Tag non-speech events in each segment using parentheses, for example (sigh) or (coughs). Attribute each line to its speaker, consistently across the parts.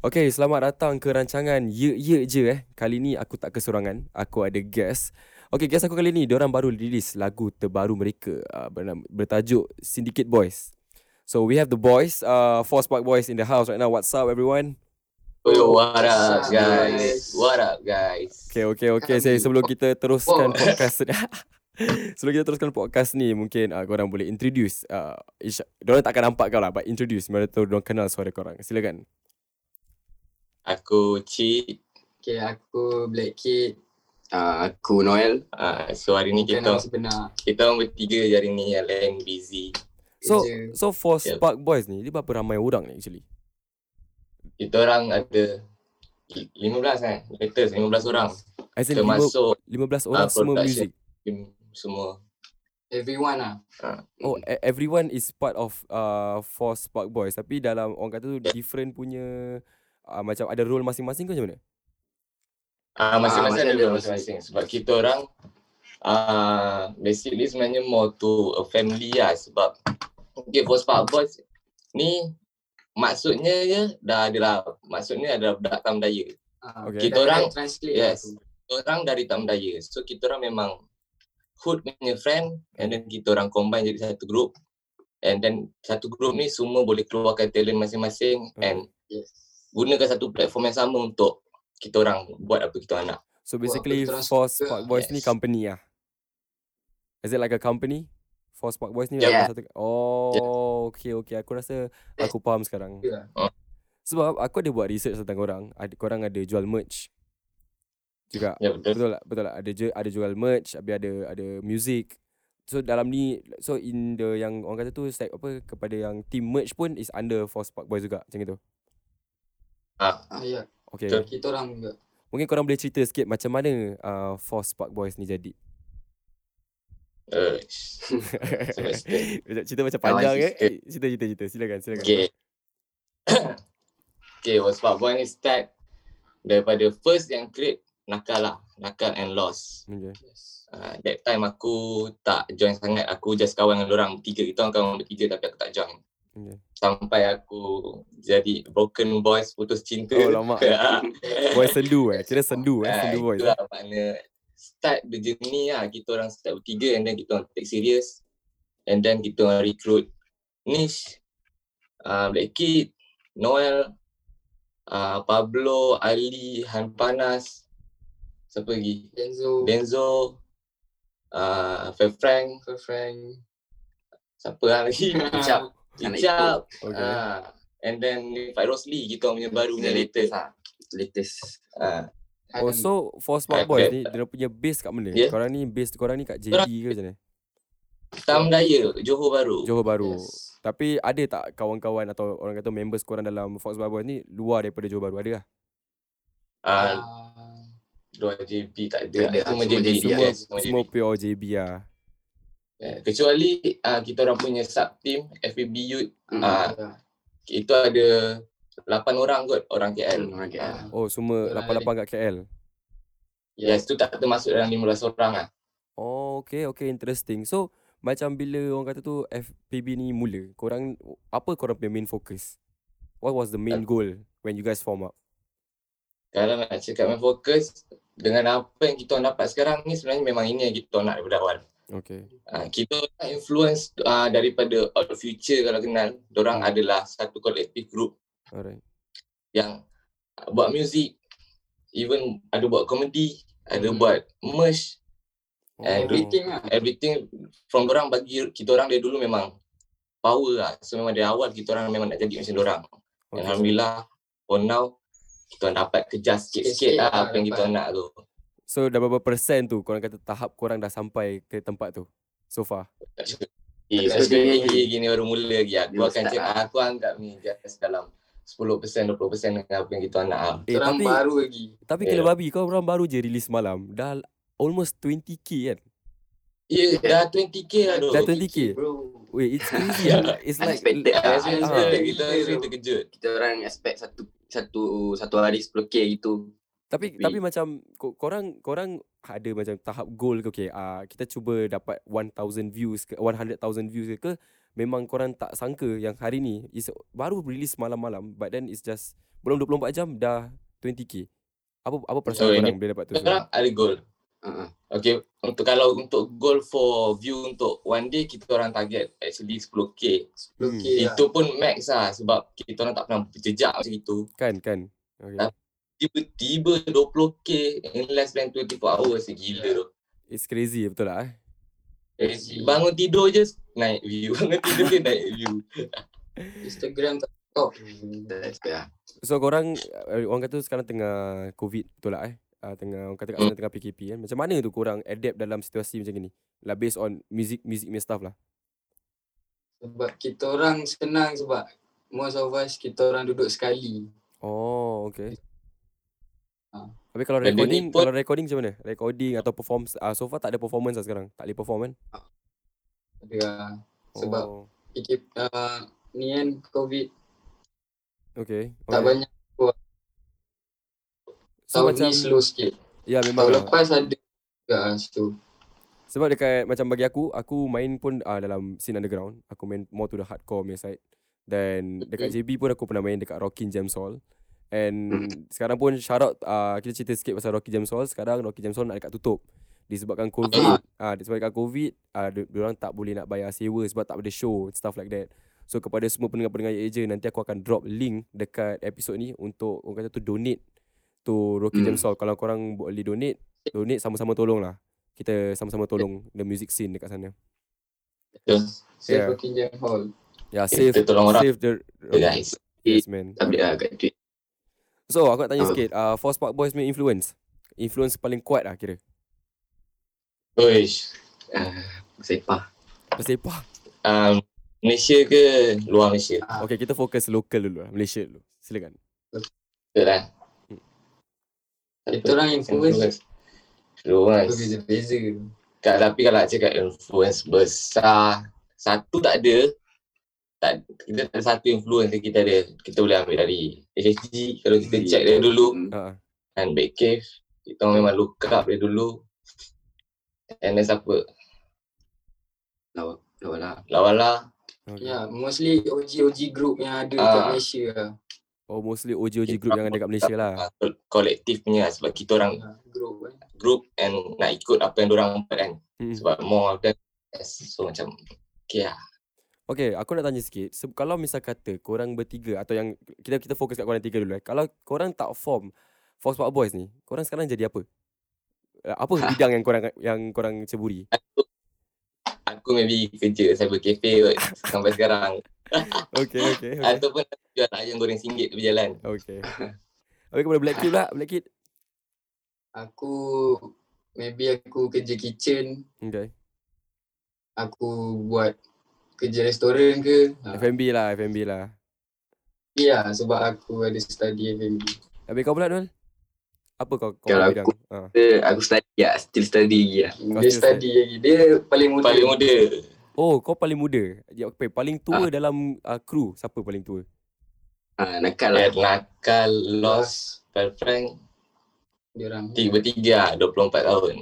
Speaker 1: Okay, selamat datang ke rancangan Ye Ye Je eh. Kali ni aku tak kesorangan, aku ada guest. Okay, guest aku kali ni, diorang baru rilis lagu terbaru mereka uh, bernama, bertajuk Syndicate Boys. So we have the boys, uh, Four Spark Boys in the house right now. What's up everyone?
Speaker 2: Oh, what up guys? What up guys?
Speaker 1: Okay, okay, okay. Saya sebelum kita teruskan podcast ni. (laughs) sebelum kita teruskan podcast ni, mungkin uh, korang boleh introduce. Uh, Isha, diorang tak akan nampak kau lah, but introduce. Mereka tahu diorang kenal suara korang. Silakan.
Speaker 2: Aku Ci.
Speaker 3: Okay, aku Black Kid.
Speaker 4: Uh, aku Noel.
Speaker 2: Uh, so hari ni kita
Speaker 3: sebenar.
Speaker 2: kita orang bertiga hari ni yang lain busy.
Speaker 1: So,
Speaker 3: Kerja.
Speaker 1: so for
Speaker 2: Yeah.
Speaker 1: Spark Boys ni, dia berapa ramai orang ni actually?
Speaker 2: Kita orang ada li- 15 kan? Latest 15 orang.
Speaker 1: As in lima-
Speaker 2: Termasuk
Speaker 1: 15 orang
Speaker 2: Ah,
Speaker 1: semua music.
Speaker 2: semua.
Speaker 3: Everyone lah.
Speaker 2: Uh,
Speaker 1: Oh, e- everyone is part of uh, for Spark Boys. Tapi dalam orang kata tu different punya uh, macam ada role masing-masing ke macam mana?
Speaker 2: uh, masing-masing
Speaker 4: Ah,
Speaker 2: ada
Speaker 4: masing-masing.
Speaker 2: masing-masing. Sebab kita orang uh, basically sebenarnya more to a family lah. Sebab okay, for Spark Boys ni maksudnya je dah adalah maksudnya adalah budak tam daya.
Speaker 3: Ah,
Speaker 1: Okay.
Speaker 2: Kita orang-
Speaker 3: translate
Speaker 2: yes.
Speaker 3: aku.
Speaker 2: orang dari Taman Daya. So kita orang memang hood punya friend and then kita orang combine jadi satu group. And then satu group ni semua boleh keluarkan talent masing-masing
Speaker 1: Hmm.
Speaker 2: and
Speaker 3: Yes.
Speaker 2: Gunakan satu platform yang sama untuk kita orang buat apa kita nak.
Speaker 1: So basically for. Spark Boys ni
Speaker 2: Yes.
Speaker 1: company lah. Is it like a company? For Spark Boys ni
Speaker 4: Yeah.
Speaker 1: yeah. satu Oh, okay okay. Aku rasa aku faham sekarang.
Speaker 3: Yeah.
Speaker 1: Sebab aku ada buat research tentang korang. Ada korang ada jual merch juga.
Speaker 2: Ya betul.
Speaker 1: Betul tak? Betul tak? Ada je ada jual merch, habis ada ada music. So dalam ni so in the yang orang kata tu stack apa kepada yang team merch pun is under for Spark Boys juga macam itu.
Speaker 2: Ah,
Speaker 3: Ah, ya.
Speaker 1: Okay.
Speaker 2: Betul.
Speaker 3: Kita orang juga.
Speaker 1: Mungkin korang boleh cerita sikit macam mana uh, for Spark Boys ni jadi. (laughs)
Speaker 2: uh,
Speaker 1: cerita macam panjang eh.
Speaker 2: sikit.
Speaker 1: Cerita cerita cerita. Silakan silakan.
Speaker 2: okay. okay, was Spark Boy ni start daripada first yang create nakal lah. Nakal and loss.
Speaker 1: Okay.
Speaker 3: Yes.
Speaker 2: Uh, that time aku tak join sangat. Aku just kawan dengan orang tiga. Kita orang kawan bertiga tapi aku tak join.
Speaker 1: okay.
Speaker 2: Sampai aku jadi broken boys putus cinta.
Speaker 1: Oh, lama. (laughs) Boy sendu eh. Kira sendu eh.
Speaker 2: Ah,
Speaker 1: Sendu boys.
Speaker 2: itulah makna start the journey lah. Kita orang start bertiga and then kita orang take serious. And then kita orang recruit Nish, uh, Black Kid, Noel, uh, Pablo, Ali, Han Panas, siapa lagi?
Speaker 3: Denzo.
Speaker 2: Denzo, uh, Fair Frank,
Speaker 3: Uncle Frank.
Speaker 2: siapa lah lagi? (laughs)
Speaker 4: Icap. Anak
Speaker 2: Icap.
Speaker 1: Okay.
Speaker 2: Ah, and then Fairuz Lee, kita orang punya baru punya latest.
Speaker 4: lah. Latest.
Speaker 2: Ah,
Speaker 1: Oh so for
Speaker 2: Ah,
Speaker 1: Boys ni dia punya base kat mana?
Speaker 2: Yeah.
Speaker 1: Korang ni base korang ni kat JB ke macam mana?
Speaker 2: Tam Daya, Johor Baru.
Speaker 1: Johor Baru.
Speaker 3: Yes.
Speaker 1: Tapi ada tak kawan-kawan atau orang kata members korang dalam Fox Boys ni luar daripada Johor Baru ada lah?
Speaker 2: Ah,
Speaker 3: Ah,
Speaker 2: Dua JB tak ada.
Speaker 4: Tak ada,
Speaker 2: Semua
Speaker 4: semua
Speaker 2: JB.
Speaker 4: JB,
Speaker 1: Semua
Speaker 2: semua
Speaker 1: semua
Speaker 2: JB.
Speaker 1: pure JB lah.
Speaker 2: Eh, Kecuali uh, kita orang punya sub team FPB Youth.
Speaker 4: Hmm.
Speaker 2: Ah,
Speaker 3: ya.
Speaker 2: itu ada 8 orang kot orang KL.
Speaker 4: Hmm, KL.
Speaker 3: Ah.
Speaker 1: Oh semua
Speaker 3: Betul lah,
Speaker 1: 88 kat KL.
Speaker 2: Yes, tu tak termasuk dalam 15 orang lah.
Speaker 1: Oh okay okay interesting. So macam bila orang kata tu FPB ni mula, korang apa korang punya main focus? What was the main goal when you guys form up?
Speaker 2: Kalau nak cakap main fokus dengan apa yang kita orang dapat sekarang ni sebenarnya memang ini yang kita nak daripada awal.
Speaker 1: Okay.
Speaker 2: Uh, kita orang influence uh, daripada Out Future kalau kenal. Diorang
Speaker 1: Hmm.
Speaker 2: adalah satu kolektif group
Speaker 1: Alright.
Speaker 2: yang buat muzik, even ada buat komedi, ada
Speaker 3: Hmm.
Speaker 2: buat merch,
Speaker 1: Oh.
Speaker 2: And
Speaker 3: Everything lah.
Speaker 2: everything from orang bagi kita orang dari dulu memang power lah. So memang dari awal kita orang memang nak jadi macam orang.
Speaker 1: Okay.
Speaker 2: Alhamdulillah for now kita orang dapat kejar sikit-sikit lah
Speaker 3: lah
Speaker 2: apa yang kita orang nak tu.
Speaker 1: So dah berapa persen tu korang kata tahap korang dah sampai ke tempat tu so far?
Speaker 2: Eh, saya
Speaker 4: cukup
Speaker 2: gini,
Speaker 4: lagi.
Speaker 2: gini baru mula lagi. Aku akan cakap,
Speaker 4: lah.
Speaker 2: aku anggap ni just dalam 10% 20% dengan apa yang kita nak ah.
Speaker 1: Eh,
Speaker 3: Orang
Speaker 1: tapi
Speaker 3: baru lagi.
Speaker 1: tapi
Speaker 2: Yeah.
Speaker 1: kena babi kau orang baru je release malam. Dah almost 20k kan?
Speaker 2: Ya, dah 20k lah.
Speaker 1: Dah 20k.
Speaker 3: Bro.
Speaker 1: Wait, it's (laughs) crazy. ah. It's like
Speaker 4: Unexpected
Speaker 2: Ah,
Speaker 4: lah.
Speaker 2: saya
Speaker 1: Ah.
Speaker 2: rasa kita rasa terkejut.
Speaker 4: Kita orang expect satu satu satu hari 10k gitu.
Speaker 1: Tapi
Speaker 4: Tapi-
Speaker 1: tapi macam ko- korang korang ada macam tahap goal ke okay uh, kita cuba dapat 1000 views ke 100000 views ke, ke memang korang tak sangka yang hari ni is baru release malam-malam but then it's just belum 24 jam dah 20k. Apa apa perasaan
Speaker 2: ini-
Speaker 1: korang bila dapat tu?
Speaker 2: Sekarang ada goal. Okay, untuk kalau untuk goal for view untuk one day kita orang target actually 10k.
Speaker 3: 10k
Speaker 1: Hmm.
Speaker 3: lah.
Speaker 2: Itu pun max lah sebab kita orang tak pernah berjejak macam itu.
Speaker 1: Kan kan. Okay.
Speaker 2: Ah. Tiba-tiba 20k in less than 24 hours gila tu.
Speaker 1: It's crazy betul tak eh?
Speaker 2: Eh, bangun tidur je naik view. (laughs) Bangun tidur je naik view. (laughs)
Speaker 3: Instagram tak
Speaker 4: expect lah.
Speaker 1: So korang uh, orang kata sekarang tengah covid betul tak eh? Uh, tengah orang kata kat sana tengah PKP kan. Macam mana tu korang adapt dalam situasi macam ni? Lah based on music music punya stuff lah.
Speaker 3: Sebab kita orang senang sebab most of us kita orang duduk sekali.
Speaker 1: Oh, okay.
Speaker 3: Ah.
Speaker 1: Tapi kalau recording,
Speaker 2: pun-
Speaker 1: kalau recording macam mana? Recording atau perform, uh, so far tak ada performance lah sekarang. Tak boleh perform kan?
Speaker 3: Ada lah. Sebab
Speaker 1: oh,
Speaker 3: PKP, uh, ni kan COVID
Speaker 1: okay.
Speaker 3: tak
Speaker 1: okay.
Speaker 3: banyak.
Speaker 1: So
Speaker 3: Tahun
Speaker 1: macam,
Speaker 3: ni slow sikit.
Speaker 1: ya memang
Speaker 3: Tahun
Speaker 1: lah.
Speaker 3: lepas ada juga lah situ.
Speaker 1: Sebab dekat macam bagi aku, aku main pun uh, dalam scene underground. Aku main more to the hardcore punya side. Dan dekat JB pun aku pernah main dekat Rockin Jam Hall. And sekarang pun shout out, uh, kita cerita sikit pasal Rocky Jam Hall. Sekarang Rocky Jam Hall nak dekat tutup. Disebabkan COVID, ah uh, disebabkan COVID, uh, orang tak boleh nak bayar sewa sebab tak ada show, stuff like that. So kepada semua pendengar-pendengar Eja nanti aku akan drop link dekat episod ni untuk orang kata tu donate to Rocky Jam
Speaker 4: Hmm.
Speaker 1: Hall. Kalau korang boleh donate, donate sama-sama tolong lah. Kita sama-sama tolong the music scene dekat sana.
Speaker 2: Betul.
Speaker 3: Save
Speaker 1: Yeah.
Speaker 3: Rocking Jam Hall.
Speaker 1: Ya,
Speaker 2: Kita
Speaker 1: save save the
Speaker 2: Ya, guys.
Speaker 1: Yes man.
Speaker 4: Update lah kat tweet.
Speaker 1: So aku nak tanya
Speaker 4: Apa?
Speaker 1: sikit, uh, Force Park Boys punya influence. Influence paling kuat lah kira.
Speaker 2: Oish.
Speaker 4: Uh, sepah.
Speaker 1: Bersepah.
Speaker 2: Um, Malaysia ke luar Malaysia?
Speaker 3: Ah.
Speaker 1: Okay, kita fokus lokal dulu lah. Malaysia dulu. Silakan.
Speaker 2: Betul lah.
Speaker 3: Kita orang influence
Speaker 2: Influence.
Speaker 3: berbeza-beza.
Speaker 2: Kak, tapi kalau nak cakap influence besar, satu tak ada. Tak, kita tak ada satu influence yang kita ada. Kita boleh ambil dari HSG. Kalau kita check dari dulu.
Speaker 4: Hmm.
Speaker 1: Uh,
Speaker 2: And Big Cave. Kita memang look up dari dulu. And then siapa?
Speaker 4: Lawa, lawa lah.
Speaker 2: Lawala.
Speaker 1: okay.
Speaker 3: Ya, mostly OG-OG group yang ada kat
Speaker 2: Ah.
Speaker 3: Malaysia lah.
Speaker 1: Oh, mostly OG-OG group yang ada kat Malaysia lah.
Speaker 2: Uh, kolektif punya sebab kita orang
Speaker 3: Ah, Group kan.
Speaker 2: group and nak ikut apa yang orang buat kan.
Speaker 1: Hmm.
Speaker 2: Sebab more of them. So macam, okay lah.
Speaker 1: Okay, aku nak tanya sikit. Se- kalau misal kata korang bertiga atau yang kita kita fokus kat korang tiga dulu eh. Kalau korang tak form Force Park Boys ni, korang sekarang jadi apa? Uh, Apa (laughs) bidang yang korang yang korang ceburi?
Speaker 2: Aku maybe kerja cyber cafe kot sampai sekarang. (laughs)
Speaker 1: Okay, okay, okay.
Speaker 2: Ataupun jual ayam goreng singgit tepi jalan.
Speaker 1: Okay. Habis kepada Black Kid pula, Black Kid.
Speaker 3: Aku maybe aku kerja kitchen,
Speaker 1: Okay.
Speaker 3: aku buat kerja restoran ke. Ha.
Speaker 1: FMB lah, FMB lah.
Speaker 3: Ya, sebab aku ada study F&B.
Speaker 1: Habis kau pula Noel? Apa kau kau
Speaker 4: Kalau
Speaker 1: bidang?
Speaker 4: aku-
Speaker 1: Ha.
Speaker 4: Dia, aku study lah. Still study lagi lah.
Speaker 1: Kau
Speaker 3: Dia
Speaker 1: still
Speaker 3: study lagi. Dia paling muda.
Speaker 2: Paling muda.
Speaker 1: Oh, kau paling muda. Ya, okay. Paling tua dalam uh, kru, siapa paling tua?
Speaker 4: Ha, nakal lah.
Speaker 2: Eh, nakal, lost, Pelfrank.
Speaker 3: Dia orang.
Speaker 2: Tiga bertiga, 24 tahun.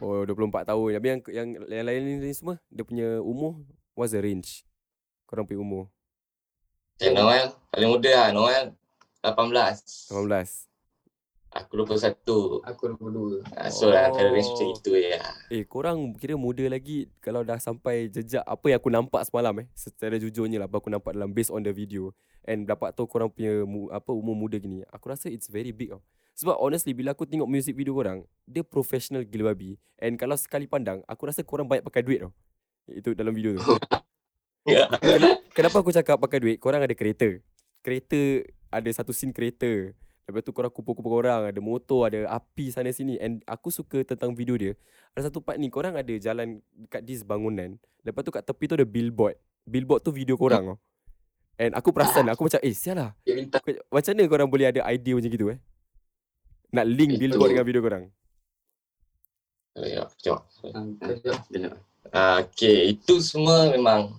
Speaker 1: Oh, 24 tahun. Habis yang yang yang lain ni semua dia punya umur what's the range? Korang punya umur
Speaker 2: Dan Noel, paling muda lah. Noel, 18.
Speaker 1: 18.
Speaker 2: Aku 21.
Speaker 3: Aku 22.
Speaker 2: Ah, so lah, kalau range
Speaker 1: Oh.
Speaker 2: macam itu ya.
Speaker 1: Eh, korang kira muda lagi kalau dah sampai jejak apa yang aku nampak semalam eh. Secara jujurnya lah apa aku nampak dalam based on the video and dapat tahu korang punya mu, apa umur muda gini. Aku rasa it's very big tau. Sebab honestly bila aku tengok music video korang, dia professional gila babi. And kalau sekali pandang, aku rasa korang banyak pakai duit tau. Itu dalam video tu. (laughs) Kenapa aku cakap pakai duit? Korang ada kereta. Kereta ada satu scene kereta. Lepas tu korang kumpul-kumpul orang, ada motor, ada api sana sini. And aku suka tentang video dia. Ada satu part ni korang ada jalan dekat this bangunan. Lepas tu kat tepi tu ada billboard. Billboard tu video korang tau. And aku perasan Aku macam Eh sial lah Kau- Macam mana korang boleh ada idea macam gitu eh Nak link billboard dengan video korang
Speaker 2: Ya, jom.
Speaker 3: Ah.
Speaker 4: Dia
Speaker 2: okay, itu semua memang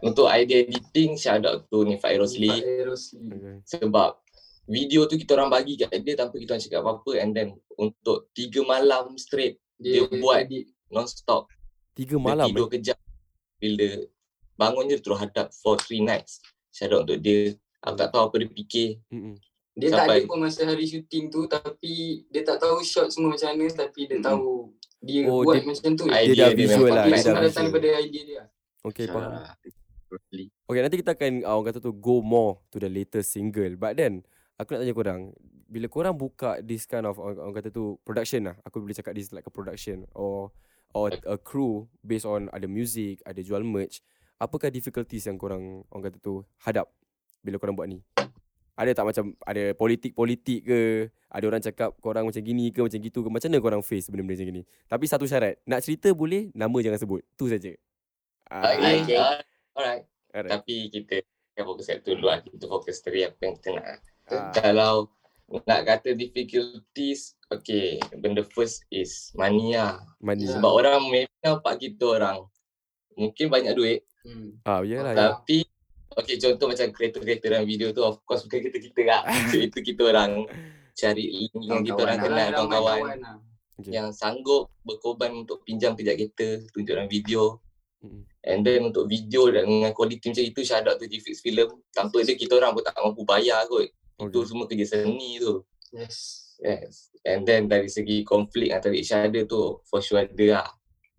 Speaker 2: untuk idea editing shout out to Nifat Rosli sebab video tu kita orang bagi kat dia tanpa kita orang cakap apa-apa and then untuk tiga malam straight Dia buat.
Speaker 3: edit.
Speaker 2: non-stop
Speaker 1: Tiga
Speaker 2: dia
Speaker 1: malam
Speaker 2: tidur
Speaker 1: eh.
Speaker 2: kejap bila bangun je terus hadap for three nights shout out untuk dia aku tak tahu apa dia fikir
Speaker 1: Mm-mm.
Speaker 3: Dia tak
Speaker 2: Sampai-
Speaker 3: ada pun masa hari syuting tu tapi dia tak tahu shot semua macam mana tapi dia
Speaker 2: Mm-mm.
Speaker 3: tahu dia
Speaker 1: Oh,
Speaker 3: buat
Speaker 1: dia-
Speaker 3: macam tu.
Speaker 2: Idea
Speaker 1: Dia dah
Speaker 2: dia
Speaker 1: visual
Speaker 2: memang
Speaker 1: lah
Speaker 3: Dia
Speaker 1: dah
Speaker 3: semua datang
Speaker 1: visual
Speaker 3: daripada idea dia.
Speaker 1: Okay faham
Speaker 4: lah.
Speaker 1: Okay nanti kita akan uh, Orang kata tu Go more to the latest single But then Aku nak tanya korang Bila korang buka This kind of Orang, orang kata tu Production lah Aku boleh cakap this like a production Or Or a crew Based on Ada music Ada jual merch Apakah difficulties yang korang Orang kata tu Hadap Bila korang buat ni Ada tak macam Ada politik-politik ke Ada orang cakap Korang macam gini ke Macam gitu ke Macam mana korang face Benda-benda macam gini Tapi satu syarat Nak cerita boleh Nama jangan sebut Tu saja Ah,
Speaker 2: okay.
Speaker 4: Okay.
Speaker 2: Uh, alright
Speaker 1: alright.
Speaker 2: tapi kita akan fokus kat tu dulu lah kita fokus dari apa yang kita nak
Speaker 1: Ah,
Speaker 2: kalau nak kata difficulties okay benda first is money lah
Speaker 1: money.
Speaker 2: Sebab orang maybe nampak kita orang mungkin banyak duit
Speaker 3: Hmm.
Speaker 1: Ah, yalah. ya.
Speaker 2: Okay contoh macam kreator-kreator dalam video tu of course bukan kita-kita lah so, (laughs) itu kita orang cari link yang kita orang kenal kawan-kawan
Speaker 3: kawan lah.
Speaker 1: Okay.
Speaker 2: yang sanggup berkorban untuk pinjam kejap kereta tunjuk dalam video
Speaker 1: Mm.
Speaker 2: And then untuk video dengan quality macam itu shout out to G-Fix Film Tanpa dia kita orang pun tak mampu bayar kot Itu
Speaker 1: Okay.
Speaker 2: semua kerja seni tu
Speaker 3: Yes.
Speaker 2: Yes And then dari segi konflik antara each other tu For sure ada lah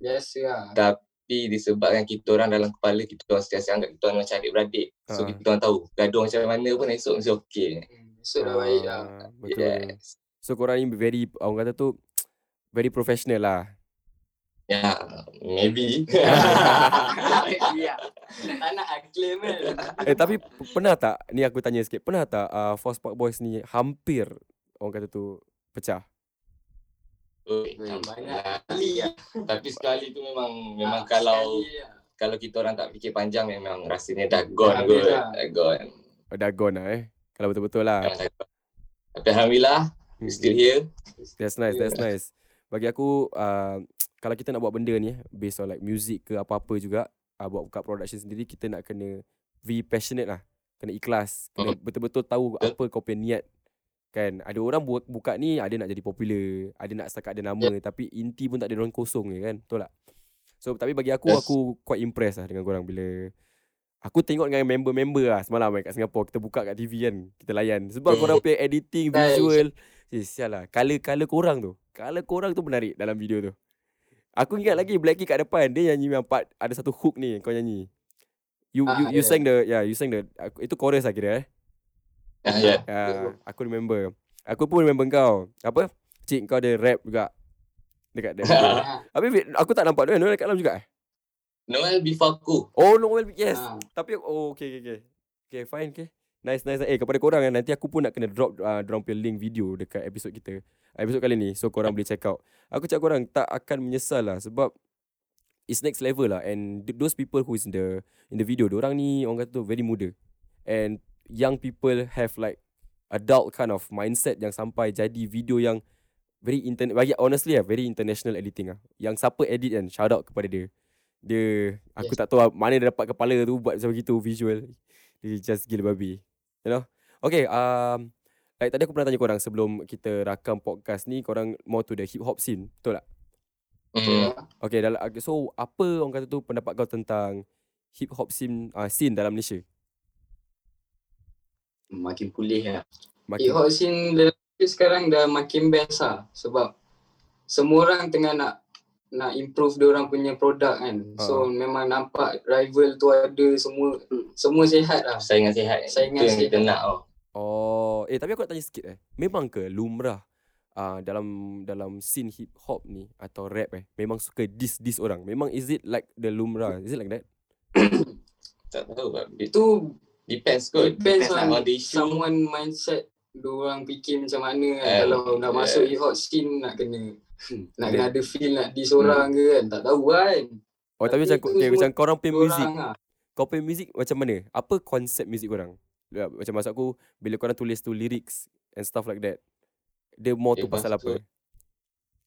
Speaker 3: Biasa lah.
Speaker 2: Tapi disebabkan kita orang dalam kepala Kita orang sentiasa anggap kita orang macam adik-beradik So
Speaker 1: Ah.
Speaker 2: kita orang tahu gaduh macam mana pun esok mesti okey
Speaker 3: Hmm. So dah baik lah.
Speaker 1: Ah, Betul.
Speaker 2: Yes
Speaker 1: So korang ni very orang kata tu very professional lah.
Speaker 2: Ya, yeah, maybe.
Speaker 3: Tak nak claim kan. (laughs)
Speaker 1: eh tapi pernah tak ni aku tanya sikit, pernah tak uh, Force Park Boys ni hampir orang kata tu pecah?
Speaker 2: Oi,
Speaker 3: Banyak
Speaker 2: kali lah. Tapi sekali tu memang Memang kalau
Speaker 3: Sekali lah.
Speaker 2: Kalau kita orang tak fikir panjang Memang rasanya dah gone kot
Speaker 3: lah.
Speaker 2: Dah gone
Speaker 1: Oh, dah gone lah eh. Kalau betul-betul lah.
Speaker 2: Tapi Alhamdulillah
Speaker 1: Hmm.
Speaker 2: Still here
Speaker 1: That's nice, that's nice. Bagi aku uh, (tsk) kalau kita nak buat benda ni eh, based on like music ke apa-apa juga, uh, buat buka production sendiri kita nak kena be passionate lah. Kena ikhlas, kena betul-betul tahu apa kau punya niat. Kan, ada orang buat buka ni ada nak jadi popular, ada nak setakat ada nama tapi inti pun tak ada orang kosong je kan. Betul tak? So tapi bagi aku
Speaker 2: Yes.
Speaker 1: aku quite impressed lah dengan korang bila Aku tengok dengan member-member lah semalam eh, kat Singapore Kita buka kat TV kan Kita layan. Sebab korang punya editing, visual Eh sial lah. Color-color korang tu Color korang tu menarik dalam video tu. Aku ingat lagi Blacky kat depan Dia nyanyi yang part Ada satu hook ni Kau nyanyi. You
Speaker 3: Ah,
Speaker 1: you you
Speaker 3: yeah.
Speaker 1: sang the Yeah you sang the Itu chorus lah kira eh
Speaker 2: Ah, Ya
Speaker 1: uh, (laughs) Aku remember Aku pun remember kau Apa Cik kau ada rap juga Dekat dia
Speaker 3: Ah, (laughs)
Speaker 1: Habis Fit, aku tak nampak dia Noel kat dalam juga eh
Speaker 2: Noel before aku
Speaker 1: Oh Noel yes
Speaker 3: ah.
Speaker 1: Tapi oh okay okay okay. Okay fine okay. Nice nice. Eh kepada korang kan nanti aku pun nak kena drop uh, dorang punya link video dekat episod kita. Episod kali ni so korang boleh check out. Aku cakap korang tak akan menyesal lah sebab it's next level lah and th- those people who is in the in the video orang ni orang kata tu very muda and young people have like adult kind of mindset yang sampai jadi video yang very internet bagi honestly lah very international editing lah. Yang siapa edit kan shout out kepada dia. Dia aku
Speaker 3: Yes.
Speaker 1: tak tahu mana dia dapat kepala tu buat macam gitu visual. Dia just gila babi. You know? Okay, um like tadi aku pernah tanya korang sebelum kita rakam podcast ni korang more to the hip hop scene. Betul tak?
Speaker 2: hmm.
Speaker 1: Okay, dalam so apa orang kata tu pendapat kau tentang hip hop scene uh, scene dalam Malaysia?
Speaker 4: Makin pulih lah.
Speaker 1: Makin
Speaker 3: Hip hop scene Malaysia sekarang dah makin best lah sebab semua orang tengah nak nak improve dia orang punya produk kan. So
Speaker 1: Ha.
Speaker 3: memang nampak rival tu ada semua semua sihat lah.
Speaker 2: Saingan sihat
Speaker 3: Saingan
Speaker 2: Itu yang kita
Speaker 3: sihat.
Speaker 2: nak oh.
Speaker 1: Oh, eh tapi aku nak tanya sikit eh. Memang ke lumrah uh, dalam dalam scene hip hop ni atau rap eh memang suka diss diss orang. Memang is it like the lumrah? Is it like that? (coughs)
Speaker 2: Tak tahu
Speaker 3: Itu
Speaker 2: depends kot
Speaker 3: depends
Speaker 2: Depends
Speaker 3: on
Speaker 2: on the issue
Speaker 3: someone mindset dia orang fikir macam mana kan.
Speaker 2: Eh,
Speaker 3: Kalau nak masuk
Speaker 2: yes.
Speaker 3: hip hop scene nak kena nak
Speaker 1: Ada-
Speaker 3: kena ada feel nak diss orang ke kan. Tak tahu kan.
Speaker 1: Oh tapi
Speaker 3: Tapi
Speaker 1: macam okay, macam korang punya music,
Speaker 3: Orang lah.
Speaker 1: kau punya music macam mana? Apa konsep music korang? Ya, Macam maksud aku bila korang tulis tu lyrics and stuff like that. Dia more tu
Speaker 2: Dia
Speaker 1: pasal apa?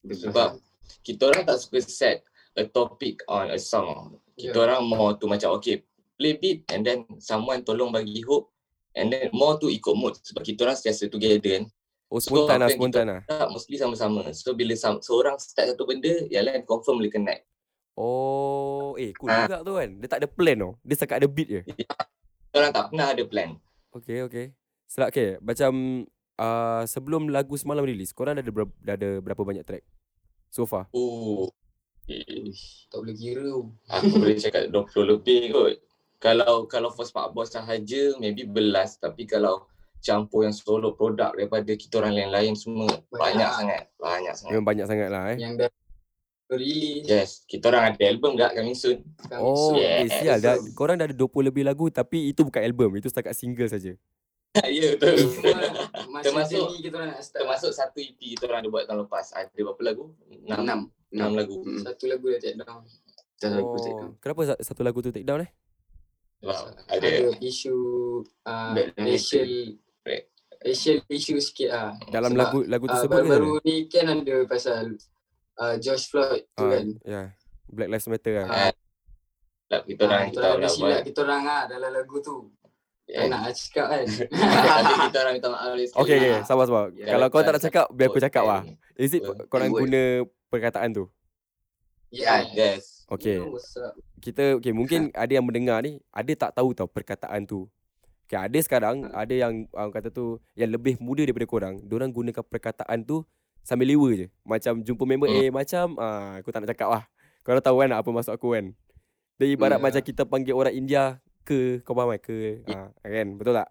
Speaker 2: Sebab kita orang tak suka set a topic on a song. Kita
Speaker 3: Yeah.
Speaker 2: orang more tu macam okay, play beat and then someone tolong bagi hook and then more tu ikut mood sebab kita orang sentiasa together kan.
Speaker 1: Oh
Speaker 2: So,
Speaker 1: spontan lah, spontan lah.
Speaker 2: Tak mostly sama-sama. So bila sam- seorang start satu benda, yang lain confirm boleh connect.
Speaker 1: Oh, eh cool
Speaker 2: Ah.
Speaker 1: juga tu kan. Dia tak ada plan tau. Dia setakat ada beat je.
Speaker 2: Kita orang tak pernah ada plan.
Speaker 1: Okay, okay. Selak okay. Macam uh, sebelum lagu semalam release, korang dah ada, berapa, dah ada berapa banyak track? So far.
Speaker 2: Oh. Eh,
Speaker 3: tak boleh kira tu.
Speaker 2: Aku boleh cakap 20 lebih kot. Kalau kalau first part boss sahaja maybe belas tapi kalau campur yang solo produk daripada kita orang lain-lain semua banyak,
Speaker 3: Banyak.
Speaker 2: sangat. Banyak sangat.
Speaker 1: Memang banyak sangat lah eh.
Speaker 3: Yang dah release
Speaker 2: Yes, kita orang ada album gak coming soon.
Speaker 3: coming
Speaker 1: Oh,
Speaker 3: soon.
Speaker 1: eh
Speaker 2: Yes.
Speaker 1: sial. Dah, korang dah ada 20 lebih lagu tapi itu bukan album. Itu setakat single saja. (laughs)
Speaker 2: ya betul.
Speaker 3: Cuma (laughs) masa
Speaker 2: Termasuk-
Speaker 3: ni kita orang nak start
Speaker 2: Termasuk satu EP kita orang ada buat tahun lepas. Ada berapa lagu? Enam.
Speaker 4: Enam.
Speaker 2: Enam lagu.
Speaker 4: Hmm.
Speaker 3: satu lagu dah take down.
Speaker 4: Satu lagu take
Speaker 1: Oh,
Speaker 4: down.
Speaker 1: kenapa sa- satu lagu tu take down eh?
Speaker 2: Wow.
Speaker 3: Ada,
Speaker 2: Ada.
Speaker 3: isu uh, racial
Speaker 2: Right.
Speaker 3: racial issue sikit lah.
Speaker 1: Dalam
Speaker 3: Sebab,
Speaker 1: lagu lagu
Speaker 3: Uh,
Speaker 1: tersebut ke?
Speaker 3: baru-baru ni kan ada pasal uh, George Floyd tu
Speaker 1: Ah,
Speaker 3: kan.
Speaker 1: ya. Black Lives Matter lah.
Speaker 3: Ah,
Speaker 2: Lab kita orang
Speaker 3: Ah,
Speaker 2: kita orang
Speaker 3: ada silap kita orang ah dalam lagu tu. Tak
Speaker 2: Eh,
Speaker 3: nak lah cakap kan. (laughs)
Speaker 2: Kita orang minta maaf sekali.
Speaker 1: Okay, okay.
Speaker 2: lah.
Speaker 1: Sabar, sabar.
Speaker 2: Ya,
Speaker 1: Kalau kau tak nak cakap, biar aku cakap lah. Is it korang
Speaker 4: Word.
Speaker 1: guna perkataan tu?
Speaker 3: Ya.
Speaker 2: Yes.
Speaker 1: Okay.
Speaker 3: Up.
Speaker 1: Kita, okay mungkin (laughs) ada yang mendengar ni, ada tak tahu tau perkataan tu. Okay, ada sekarang, ada yang um, kata tu, yang lebih muda daripada korang, diorang gunakan perkataan tu sambil lewa je. Macam jumpa member,
Speaker 2: Hmm.
Speaker 1: eh macam, ah, aku tak nak cakap lah. Korang tahu kan apa maksud aku kan? Dia ibarat
Speaker 3: Hmm.
Speaker 1: macam kita panggil orang India ke, kau faham kan? Ke, ah, kan? Betul tak?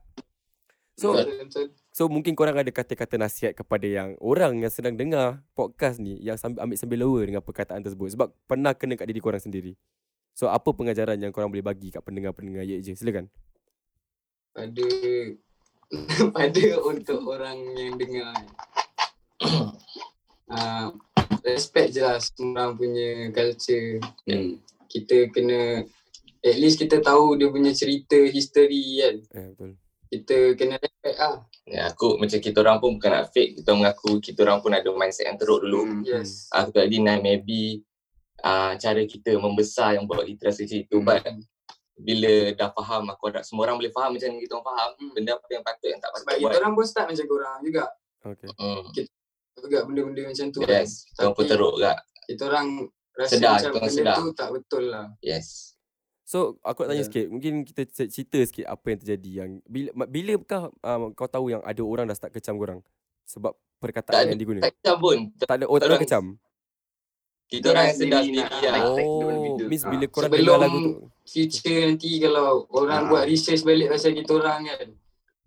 Speaker 1: So,
Speaker 3: Betul, betul.
Speaker 1: So mungkin korang ada kata-kata nasihat kepada yang orang yang sedang dengar podcast ni yang sambil ambil sambil lewa dengan perkataan tersebut sebab pernah kena kat diri korang sendiri. So apa pengajaran yang korang boleh bagi kat pendengar-pendengar ye je? Silakan.
Speaker 3: pada pada (coughs) untuk orang yang dengar uh, (coughs) respect je lah semua orang punya culture
Speaker 4: Hmm.
Speaker 3: kita kena at least kita tahu dia punya cerita history kan
Speaker 1: Eh betul.
Speaker 3: kita kena respect ah
Speaker 2: Ya, aku macam kita orang pun bukan nak fake. Kita mengaku kita orang pun ada mindset yang teruk dulu.
Speaker 4: Hmm.
Speaker 3: yes
Speaker 2: Aku tadi nak maybe uh, cara kita membesar yang buat kita rasa macam itu.
Speaker 4: Hmm.
Speaker 2: But bila dah faham, aku harap semua orang boleh faham macam ni kita orang faham.
Speaker 3: Hmm.
Speaker 2: Benda apa yang patut yang tak
Speaker 3: sebab
Speaker 2: patut
Speaker 3: kita
Speaker 2: buat.
Speaker 3: orang pun start macam korang juga
Speaker 1: Okay.
Speaker 2: Hmm.
Speaker 3: juga benda-benda macam tu kan.
Speaker 2: Yes, kita orang pun
Speaker 3: Tapi
Speaker 2: teruk juga.
Speaker 3: kita orang rasa
Speaker 2: Sedar,
Speaker 3: macam
Speaker 2: kita orang
Speaker 3: benda
Speaker 2: sedar.
Speaker 3: tu tak betul lah
Speaker 2: Yes.
Speaker 1: So aku nak tanya
Speaker 3: Ya.
Speaker 1: sikit, mungkin kita cer- cerita sikit apa yang terjadi yang bila bilakah um, kau tahu yang ada orang dah start kecam korang sebab
Speaker 2: Tak
Speaker 1: perkataan
Speaker 2: ada.
Speaker 1: yang diguna?
Speaker 2: Tak kecam pun.
Speaker 1: Tak ada oh tak ada
Speaker 2: orang-
Speaker 1: kecam.
Speaker 2: Kita orang yang sedar
Speaker 4: sendiri
Speaker 2: lah.
Speaker 1: Oh,
Speaker 4: video.
Speaker 1: means
Speaker 4: Ah.
Speaker 1: bila korang
Speaker 3: Sebelum-
Speaker 1: dengar lagu tu.
Speaker 3: future nanti kalau orang
Speaker 4: Ah.
Speaker 3: buat research balik pasal kita orang kan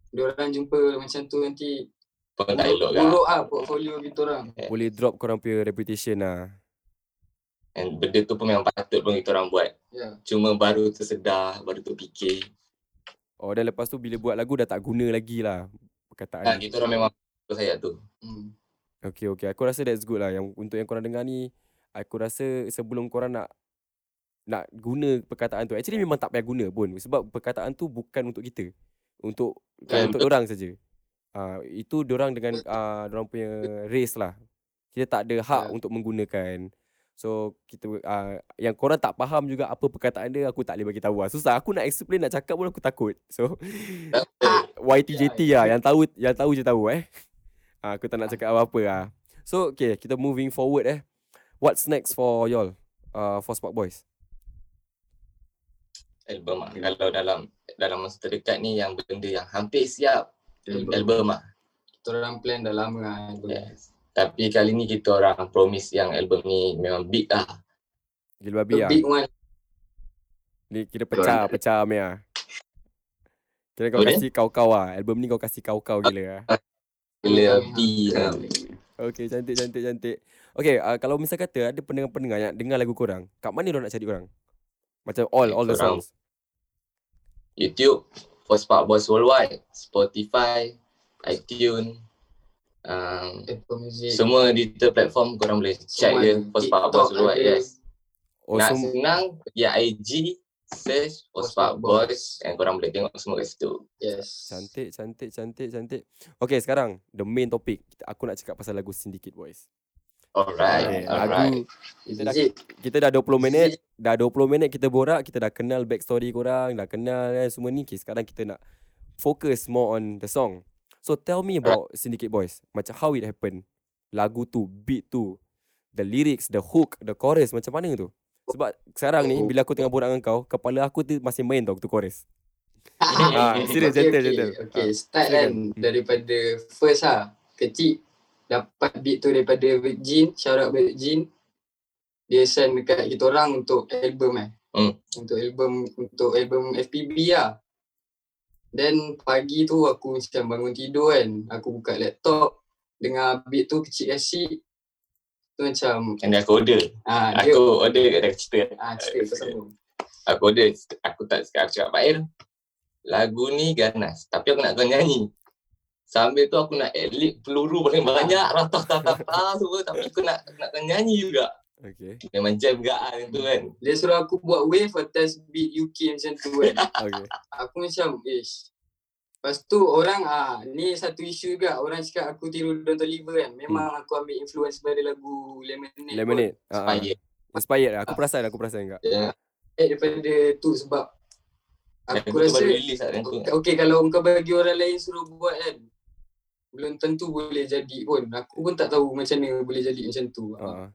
Speaker 3: dia orang jumpa macam tu nanti
Speaker 2: Pun tak elok kan.
Speaker 3: buruk ah portfolio kita orang
Speaker 1: Boleh drop korang punya reputation lah.
Speaker 2: And benda tu pun memang patut pun kita orang buat.
Speaker 3: ya
Speaker 2: Cuma baru tersedar, baru terfikir.
Speaker 1: Oh dan lepas tu bila buat lagu dah tak guna lagi lah perkataan ni.
Speaker 2: kita orang memang saya tu.
Speaker 3: hmm.
Speaker 1: Okay okay Aku rasa that's good lah Yang untuk yang korang dengar ni Aku rasa sebelum korang nak Nak guna perkataan tu Actually memang tak payah guna pun Sebab perkataan tu bukan untuk kita Untuk
Speaker 2: Kan,
Speaker 1: Untuk orang saja. uh, Itu orang dengan uh, Diorang punya race lah Kita tak ada hak
Speaker 3: Ya.
Speaker 1: untuk menggunakan So kita uh, Yang korang tak faham juga Apa perkataan dia Aku tak boleh bagi tahu lah. Susah. Aku nak explain Nak cakap pun aku takut. So (laughs) YTJT lah. Yang tahu Yang tahu je tahu eh. Ah, Aku tak nak cakap apa-apa lah. So okay. Kita moving forward eh. What's next for y'all? Uh, For Spark Boys?
Speaker 2: Album lah. Kalau dalam dalam masa terdekat ni yang benda yang hampir siap
Speaker 3: Album.
Speaker 2: album lah.
Speaker 3: kita orang plan dah lama lah album.
Speaker 2: Yes. Tapi kali ni kita orang promise yang album ni memang big lah.
Speaker 1: Gila babi
Speaker 3: The
Speaker 1: lah
Speaker 3: big one.
Speaker 1: Ni kira pecah Pecah Mia Kira kau kasih kau-kau lah Album ni kau kasih kau-kau gila lah
Speaker 2: Gila
Speaker 3: Hmm.
Speaker 2: B lah.
Speaker 1: Okay cantik cantik cantik. Okay uh, kalau misal kata Ada pendengar-pendengar yang dengar lagu korang Kat mana diorang nak cari korang? Macam all All the
Speaker 2: Korang-
Speaker 1: songs?
Speaker 2: YouTube, First Part Boys Worldwide, Spotify, iTunes, um,
Speaker 3: Apple Music
Speaker 2: semua digital platform korang boleh check
Speaker 3: Semua
Speaker 2: je Boys Worldwide.
Speaker 3: ada.
Speaker 2: Yes.
Speaker 1: Oh
Speaker 2: Nak
Speaker 1: sem-
Speaker 2: senang, pergi IG, search
Speaker 3: Spark
Speaker 2: Boys and korang boleh tengok semua kat situ.
Speaker 3: Yes.
Speaker 1: Cantik, cantik, cantik, cantik. Okay, sekarang the main topic. Aku nak cakap pasal lagu Syndicate Boys.
Speaker 2: Alright,
Speaker 1: Okay, lagu
Speaker 2: alright.
Speaker 1: kita dah, kita dah 20 minit, dah 20 minit kita borak, kita dah kenal backstory korang, dah kenal kan semua ni. Okay, sekarang kita nak focus more on the song. So tell me about Syndicate Boys. Macam how it happen. Lagu tu, beat tu, the lyrics, the hook, the chorus macam mana tu? Sebab sekarang ni bila aku tengah borak dengan kau, kepala aku tu masih main tau tu chorus. (laughs) Ah, serius,
Speaker 3: Okay,
Speaker 1: gentle,
Speaker 3: okay,
Speaker 1: gentle.
Speaker 3: Okay,
Speaker 1: Ah,
Speaker 3: start kan daripada first lah. Kecil dapat beat tu daripada Virgin, shout out Virgin. Dia send dekat kita orang untuk album eh.
Speaker 2: Hmm.
Speaker 3: Untuk album untuk album FPB lah. Then pagi tu aku macam bangun tidur kan. Aku buka laptop dengar beat tu kecil asyik. Tu macam
Speaker 2: And aku order.
Speaker 3: ah dia
Speaker 2: Aku order kat dia cerita.
Speaker 3: ah cerita kau sambung.
Speaker 2: Aku order. Aku tak cakap, aku cakap Pak. Lagu ni ganas. Tapi aku nak kau nyanyi. Sambil tu aku nak edit peluru paling banyak. (laughs) Ratah ratah ratah semua. Tapi aku nak nak kau nyanyi juga.
Speaker 1: Okay,
Speaker 2: Memang jam gaan tu kan.
Speaker 3: Dia suruh aku buat wave atas beat UK macam tu kan. (laughs)
Speaker 1: okay.
Speaker 3: aku macam ish. Lepas tu orang ah ni satu isu juga orang cakap aku tiru Don Toliver kan. Memang aku ambil influence dari lagu Lemonade.
Speaker 1: Lemonade. Ah, ah.
Speaker 2: Inspired.
Speaker 1: Inspired lah. Aku perasan, aku perasan enggak.
Speaker 2: Ya.
Speaker 3: Pun. Eh daripada tu sebab
Speaker 2: Aku
Speaker 3: aku rasa
Speaker 2: release lah time tu.
Speaker 3: okay kalau kau bagi orang lain suruh buat kan belum tentu boleh jadi pun. Aku pun tak tahu macam mana boleh jadi macam tu.
Speaker 1: Ah, ah.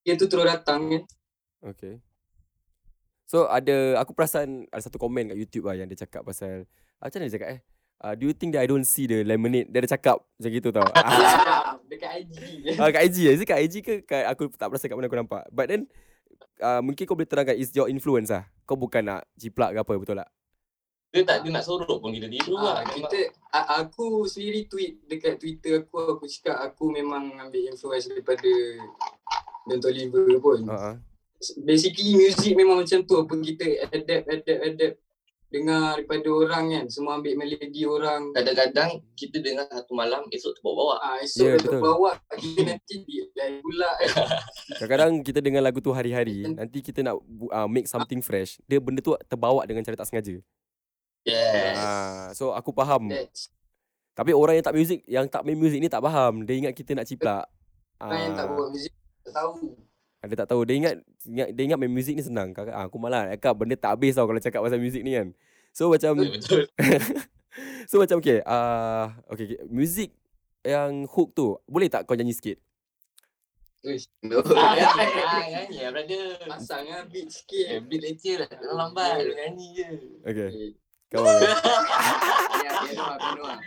Speaker 3: Dia tu terus datang kan.
Speaker 1: Okay. So ada aku perasan ada satu komen kat YouTube lah yang dia cakap pasal ah, macam mana dia cakap eh? Uh, do you think that I don't see the lemonade? Dia ada cakap macam gitu tau. (laughs)
Speaker 3: Ya, dekat IG.
Speaker 1: ah, kat IG Is it kat IG ke kat, aku tak perasan kat mana aku nampak. But then uh, mungkin kau boleh terangkan is your influence lah. Kau bukan nak jiplak ke apa betul tak?
Speaker 2: Dia tak dia nak sorok pun kita tiru
Speaker 3: Ah,
Speaker 2: lah.
Speaker 3: kita aku sendiri tweet dekat Twitter aku aku cakap aku memang ambil influence daripada Don Toliver pun.
Speaker 1: Ha ah.
Speaker 3: Basically music memang macam tu apa kita adapt adapt adapt dengar daripada orang kan semua ambil melodi orang
Speaker 2: Kadang-kadang kita dengar satu malam esok terbawa-bawa.
Speaker 3: ah esok
Speaker 1: Ya,
Speaker 3: yeah,
Speaker 1: betul.
Speaker 3: bawa kita nanti di lain pula kan. (laughs)
Speaker 1: Kadang-kadang kita dengar lagu tu hari-hari, nanti kita nak uh, make something fresh, dia benda tu terbawa dengan cara tak sengaja.
Speaker 2: Yes.
Speaker 1: Ah, so aku faham.
Speaker 3: That's
Speaker 1: Tapi orang yang tak music, yang tak main music ni tak faham. Dia ingat kita nak ciplak.
Speaker 3: orang yang tak
Speaker 1: Ah,
Speaker 3: buat music tak tahu.
Speaker 1: Dia tak tahu. Dia ingat, ingat dia ingat main music ni senang. Kakak, ah, aku malah. Kakak benda tak habis tau kalau cakap pasal music ni kan. So macam
Speaker 2: Betul.
Speaker 1: so macam okay. Uh, okay, okay. Music yang hook tu, boleh tak kau nyanyi sikit?
Speaker 3: Uish.
Speaker 2: Ah, nyanyi lah brother.
Speaker 3: Pasang lah beat
Speaker 2: Eh,
Speaker 3: sikit.
Speaker 2: beat leceh lah. Jangan lambat. Lu nyanyi je.
Speaker 1: Okay. Kau
Speaker 3: Ya, piano lah, piano lah.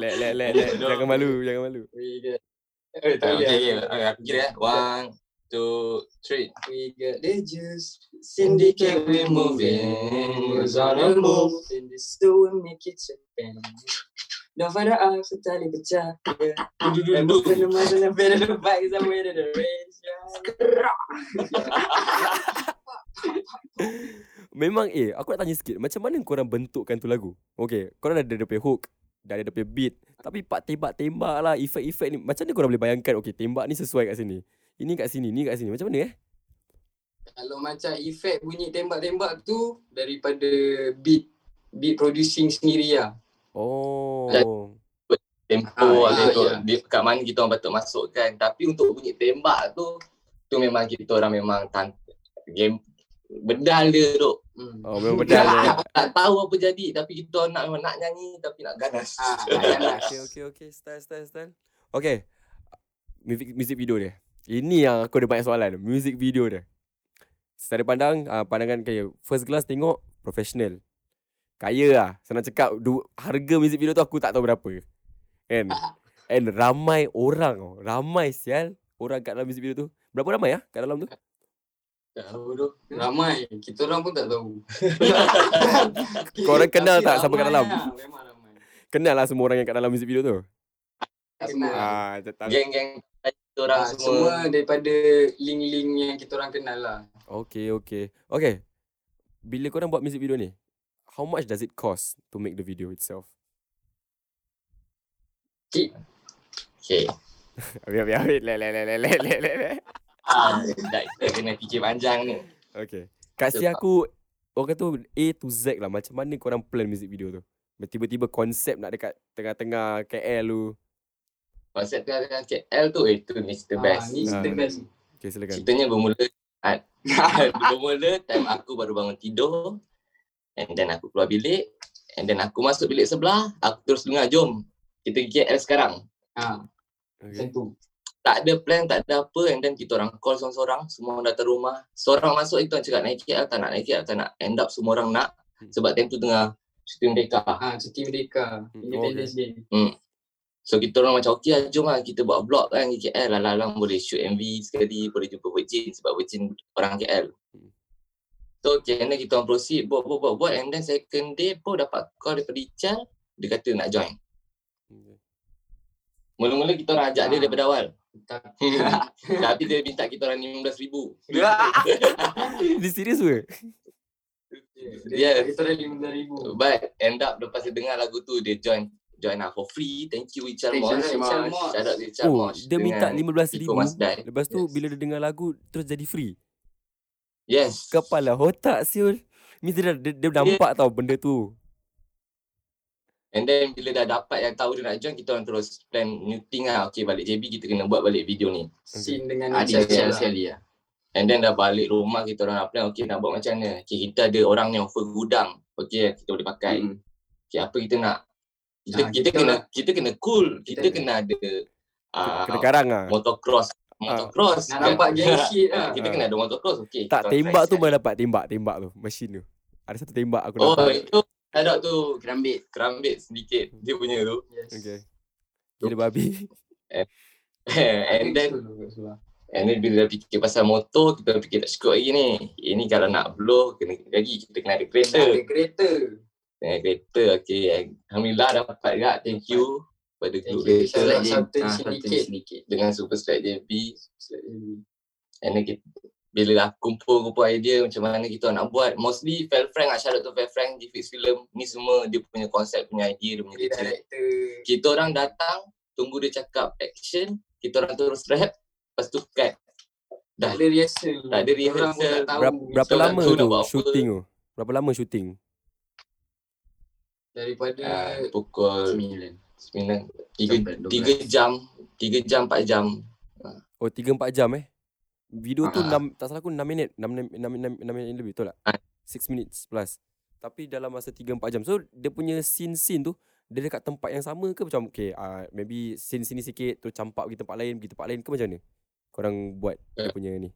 Speaker 1: let, let, let, let. Jangan malu, jangan malu.
Speaker 2: Eh,
Speaker 3: tak
Speaker 2: okay,
Speaker 3: boleh.
Speaker 2: okay. Okay, aku kira eh. One, two, three.
Speaker 3: we got the juice. Syndicate we moving. Moves on the move. In we make it Japan. Don't find out I'm so tali pecah. And move in the and way to range. (laughs)
Speaker 1: Memang eh, aku nak tanya sikit. Macam mana korang bentukkan tu lagu? Okay, korang ada dia punya hook. Dah ada dia punya beat. Tapi part tembak-tembak lah, efek-efek ni. Macam mana korang boleh bayangkan, okay, tembak ni sesuai kat sini. Ini kat sini, ni kat sini. Macam mana eh?
Speaker 3: Kalau macam efek bunyi tembak-tembak tu daripada beat beat producing sendiri lah.
Speaker 1: Oh.
Speaker 2: Tempo
Speaker 3: Ah,
Speaker 2: lah
Speaker 3: ya,
Speaker 2: tu.
Speaker 3: ya.
Speaker 2: Kat mana kita orang patut masukkan. Tapi untuk bunyi tembak tu, tu memang kita orang memang tan game bedal dia tu.
Speaker 3: Hmm.
Speaker 1: Oh, memang dia. (laughs)
Speaker 2: tak, tak tahu apa jadi tapi kita orang nak memang nak nyanyi tapi nak ganas.
Speaker 3: Ah, ganas. (laughs)
Speaker 1: Okay, okay, okay. Style, style, style. Okay. Music, music video dia. Ini yang aku ada banyak soalan. Music video dia. Secara pandang, uh, pandangan kaya. First class tengok, professional. Kaya lah. Senang cakap, du, harga music video tu aku tak tahu berapa. Kan? And ramai orang tau. Ramai sial. Orang kat dalam music video tu. Berapa ramai ah kat dalam tu?
Speaker 2: Tahu tu.
Speaker 3: Ramai. Kita orang pun tak tahu. (laughs)
Speaker 1: Korang kenal
Speaker 3: Tapi
Speaker 1: tak siapa kat dalam?
Speaker 3: lah, Memang ramai.
Speaker 1: Kenal lah semua orang yang kat dalam music video tu.
Speaker 3: Kenal.
Speaker 1: Ah,
Speaker 2: Geng-geng kita orang
Speaker 3: Ah,
Speaker 2: semua.
Speaker 3: semua daripada link-link yang kita orang kenal lah.
Speaker 1: Okay, okay. Okay. Bila korang buat music video ni, how much does it cost to make the video itself?
Speaker 2: Okay. (laughs)
Speaker 1: Habis, habis, habis. Let, let, let, let, let, let, let, let.
Speaker 2: Ah, dah kita kena fikir panjang ni.
Speaker 1: Okay. Kasih aku orang kata A to Z lah macam mana korang plan music video tu. Tiba-tiba konsep nak dekat tengah-tengah KL tu.
Speaker 2: Konsep tengah KL tu eh tu ni cerita
Speaker 3: Ah,
Speaker 2: best.
Speaker 3: Ni cerita
Speaker 1: Ah.
Speaker 3: best.
Speaker 1: Okay silakan.
Speaker 2: Ceritanya bermula ah, (laughs) bermula time aku baru bangun tidur and then aku keluar bilik and then aku masuk bilik sebelah aku terus dengar jom kita pergi KL sekarang.
Speaker 3: Ah,
Speaker 1: Okay.
Speaker 3: macam tu.
Speaker 2: Tak ada plan, tak ada apa and then kita orang call seorang-seorang, semua orang datang rumah. Seorang masuk itu orang cakap naik KL tak nak naik KL tak nak. End up semua orang nak
Speaker 1: Hmm.
Speaker 2: sebab time tu tengah syuting mereka.
Speaker 3: Ah, cuti merdeka.
Speaker 1: Hmm,
Speaker 3: Independence Day.
Speaker 2: So kita orang macam okey lah, jom lah kita buat vlog kan di KL. Lalang boleh shoot MV sekali, boleh jumpa Virgin sebab Virgin orang KL.
Speaker 1: Hmm.
Speaker 2: So okay, and then kita orang proceed, buat, buat, buat, buat and then second day pun dapat call daripada Ical, dia kata nak join.
Speaker 1: Okay.
Speaker 2: Mula-mula kita orang ajak dia
Speaker 3: Ah.
Speaker 2: daripada awal.
Speaker 3: Tak. (laughs)
Speaker 2: Tapi dia minta kita orang RM15,000.
Speaker 1: Dia serius ke?
Speaker 2: Yes.
Speaker 3: Kita dah RM15,000.
Speaker 2: But end up lepas dia dengar lagu tu, dia join join lah for free. Thank you
Speaker 3: you,
Speaker 2: Mosh. Shout out to Ical
Speaker 1: Oh,
Speaker 2: Mosh.
Speaker 1: dia minta
Speaker 2: dengan
Speaker 1: RM15,000.
Speaker 2: Iko Mas Dai.
Speaker 1: Lepas tu
Speaker 3: Yes.
Speaker 1: bila dia dengar lagu terus jadi free.
Speaker 2: Yes.
Speaker 1: Kepala otak siul. Ni dia, dia, dia nampak tau benda tu.
Speaker 2: And then bila dah dapat yang tahu dia nak join, kita orang terus plan new thing lah. Okay balik JB kita kena buat balik video ni.
Speaker 3: Scene dengan
Speaker 4: Ada
Speaker 3: Ical
Speaker 4: sekali
Speaker 3: lah.
Speaker 4: sekali lah.
Speaker 2: And then dah balik rumah kita orang nak plan okay nak buat macam mana. Okay kita ada orang ni offer gudang. Okay kita boleh pakai.
Speaker 4: Hmm.
Speaker 2: Okay apa kita nak. Kita,
Speaker 3: Ah,
Speaker 2: kita,
Speaker 3: kita
Speaker 2: kena kita kena cool. Kita,
Speaker 3: kita-
Speaker 2: kena ada uh,
Speaker 1: Kena karang ah.
Speaker 2: motocross. Motocross.
Speaker 3: Nak nampak gang (laughs) shit lah.
Speaker 2: kita kena ada motocross. Okay.
Speaker 1: Tak tembak tu mana dapat tembak tembak tu machine tu. Ada satu tembak aku
Speaker 2: Oh
Speaker 1: nampak.
Speaker 2: itu ada tu
Speaker 4: Kerambit.
Speaker 2: kerambit sedikit dia punya tu.
Speaker 3: Yes.
Speaker 1: Okay. Gila babi.
Speaker 2: and then And then bila dah fikir pasal motor, kita fikir tak cukup lagi ni. Ini kalau nak blow, kena lagi. Kita kena ada kereta.
Speaker 3: Ada kereta.
Speaker 2: Kena ada kereta, okay. Alhamdulillah dapat juga. Thank you pada
Speaker 3: Thank
Speaker 2: group
Speaker 3: you.
Speaker 2: kereta
Speaker 3: Shout out
Speaker 4: Slide
Speaker 3: Sabtu
Speaker 4: JB. Ah,
Speaker 3: Syndicate.
Speaker 2: dengan Super Slide JB. And then kita, bila dah kumpul-kumpul idea macam mana kita nak buat. Mostly Fel Frank lah. Shout out to Fel Frank di Fix Film. Ni semua dia punya konsep, punya idea, dia punya
Speaker 3: Dia
Speaker 2: cerita.
Speaker 3: director.
Speaker 2: Kita orang datang, tunggu dia cakap action. Kita orang terus rap. Lepas tu cut.
Speaker 3: Tak ada rehearsal.
Speaker 2: Tak ada rehearsal.
Speaker 3: tahu.
Speaker 1: Berapa, berapa
Speaker 2: So,
Speaker 1: lama
Speaker 2: tu
Speaker 1: tu shooting tu? Berapa lama shooting?
Speaker 3: Daripada
Speaker 2: Ah, pukul
Speaker 4: Sembilan.
Speaker 2: sembilan tiga
Speaker 4: Sampai dua
Speaker 2: tiga jam tiga jam empat jam
Speaker 1: Oh 3 4 jam eh. Video tu
Speaker 2: Ah.
Speaker 1: 6 tak salah aku 6 minit, 6 6 6, 6 minit lebih betul tak?
Speaker 2: Ah.
Speaker 1: 6 minutes plus. Tapi dalam masa 3 4 jam. So dia punya scene-scene tu dia dekat tempat yang sama ke macam okay uh, maybe scene sini sikit terus campak pergi tempat lain, pergi tempat lain ke macam mana? Korang buat dia
Speaker 2: Eh.
Speaker 1: punya ni.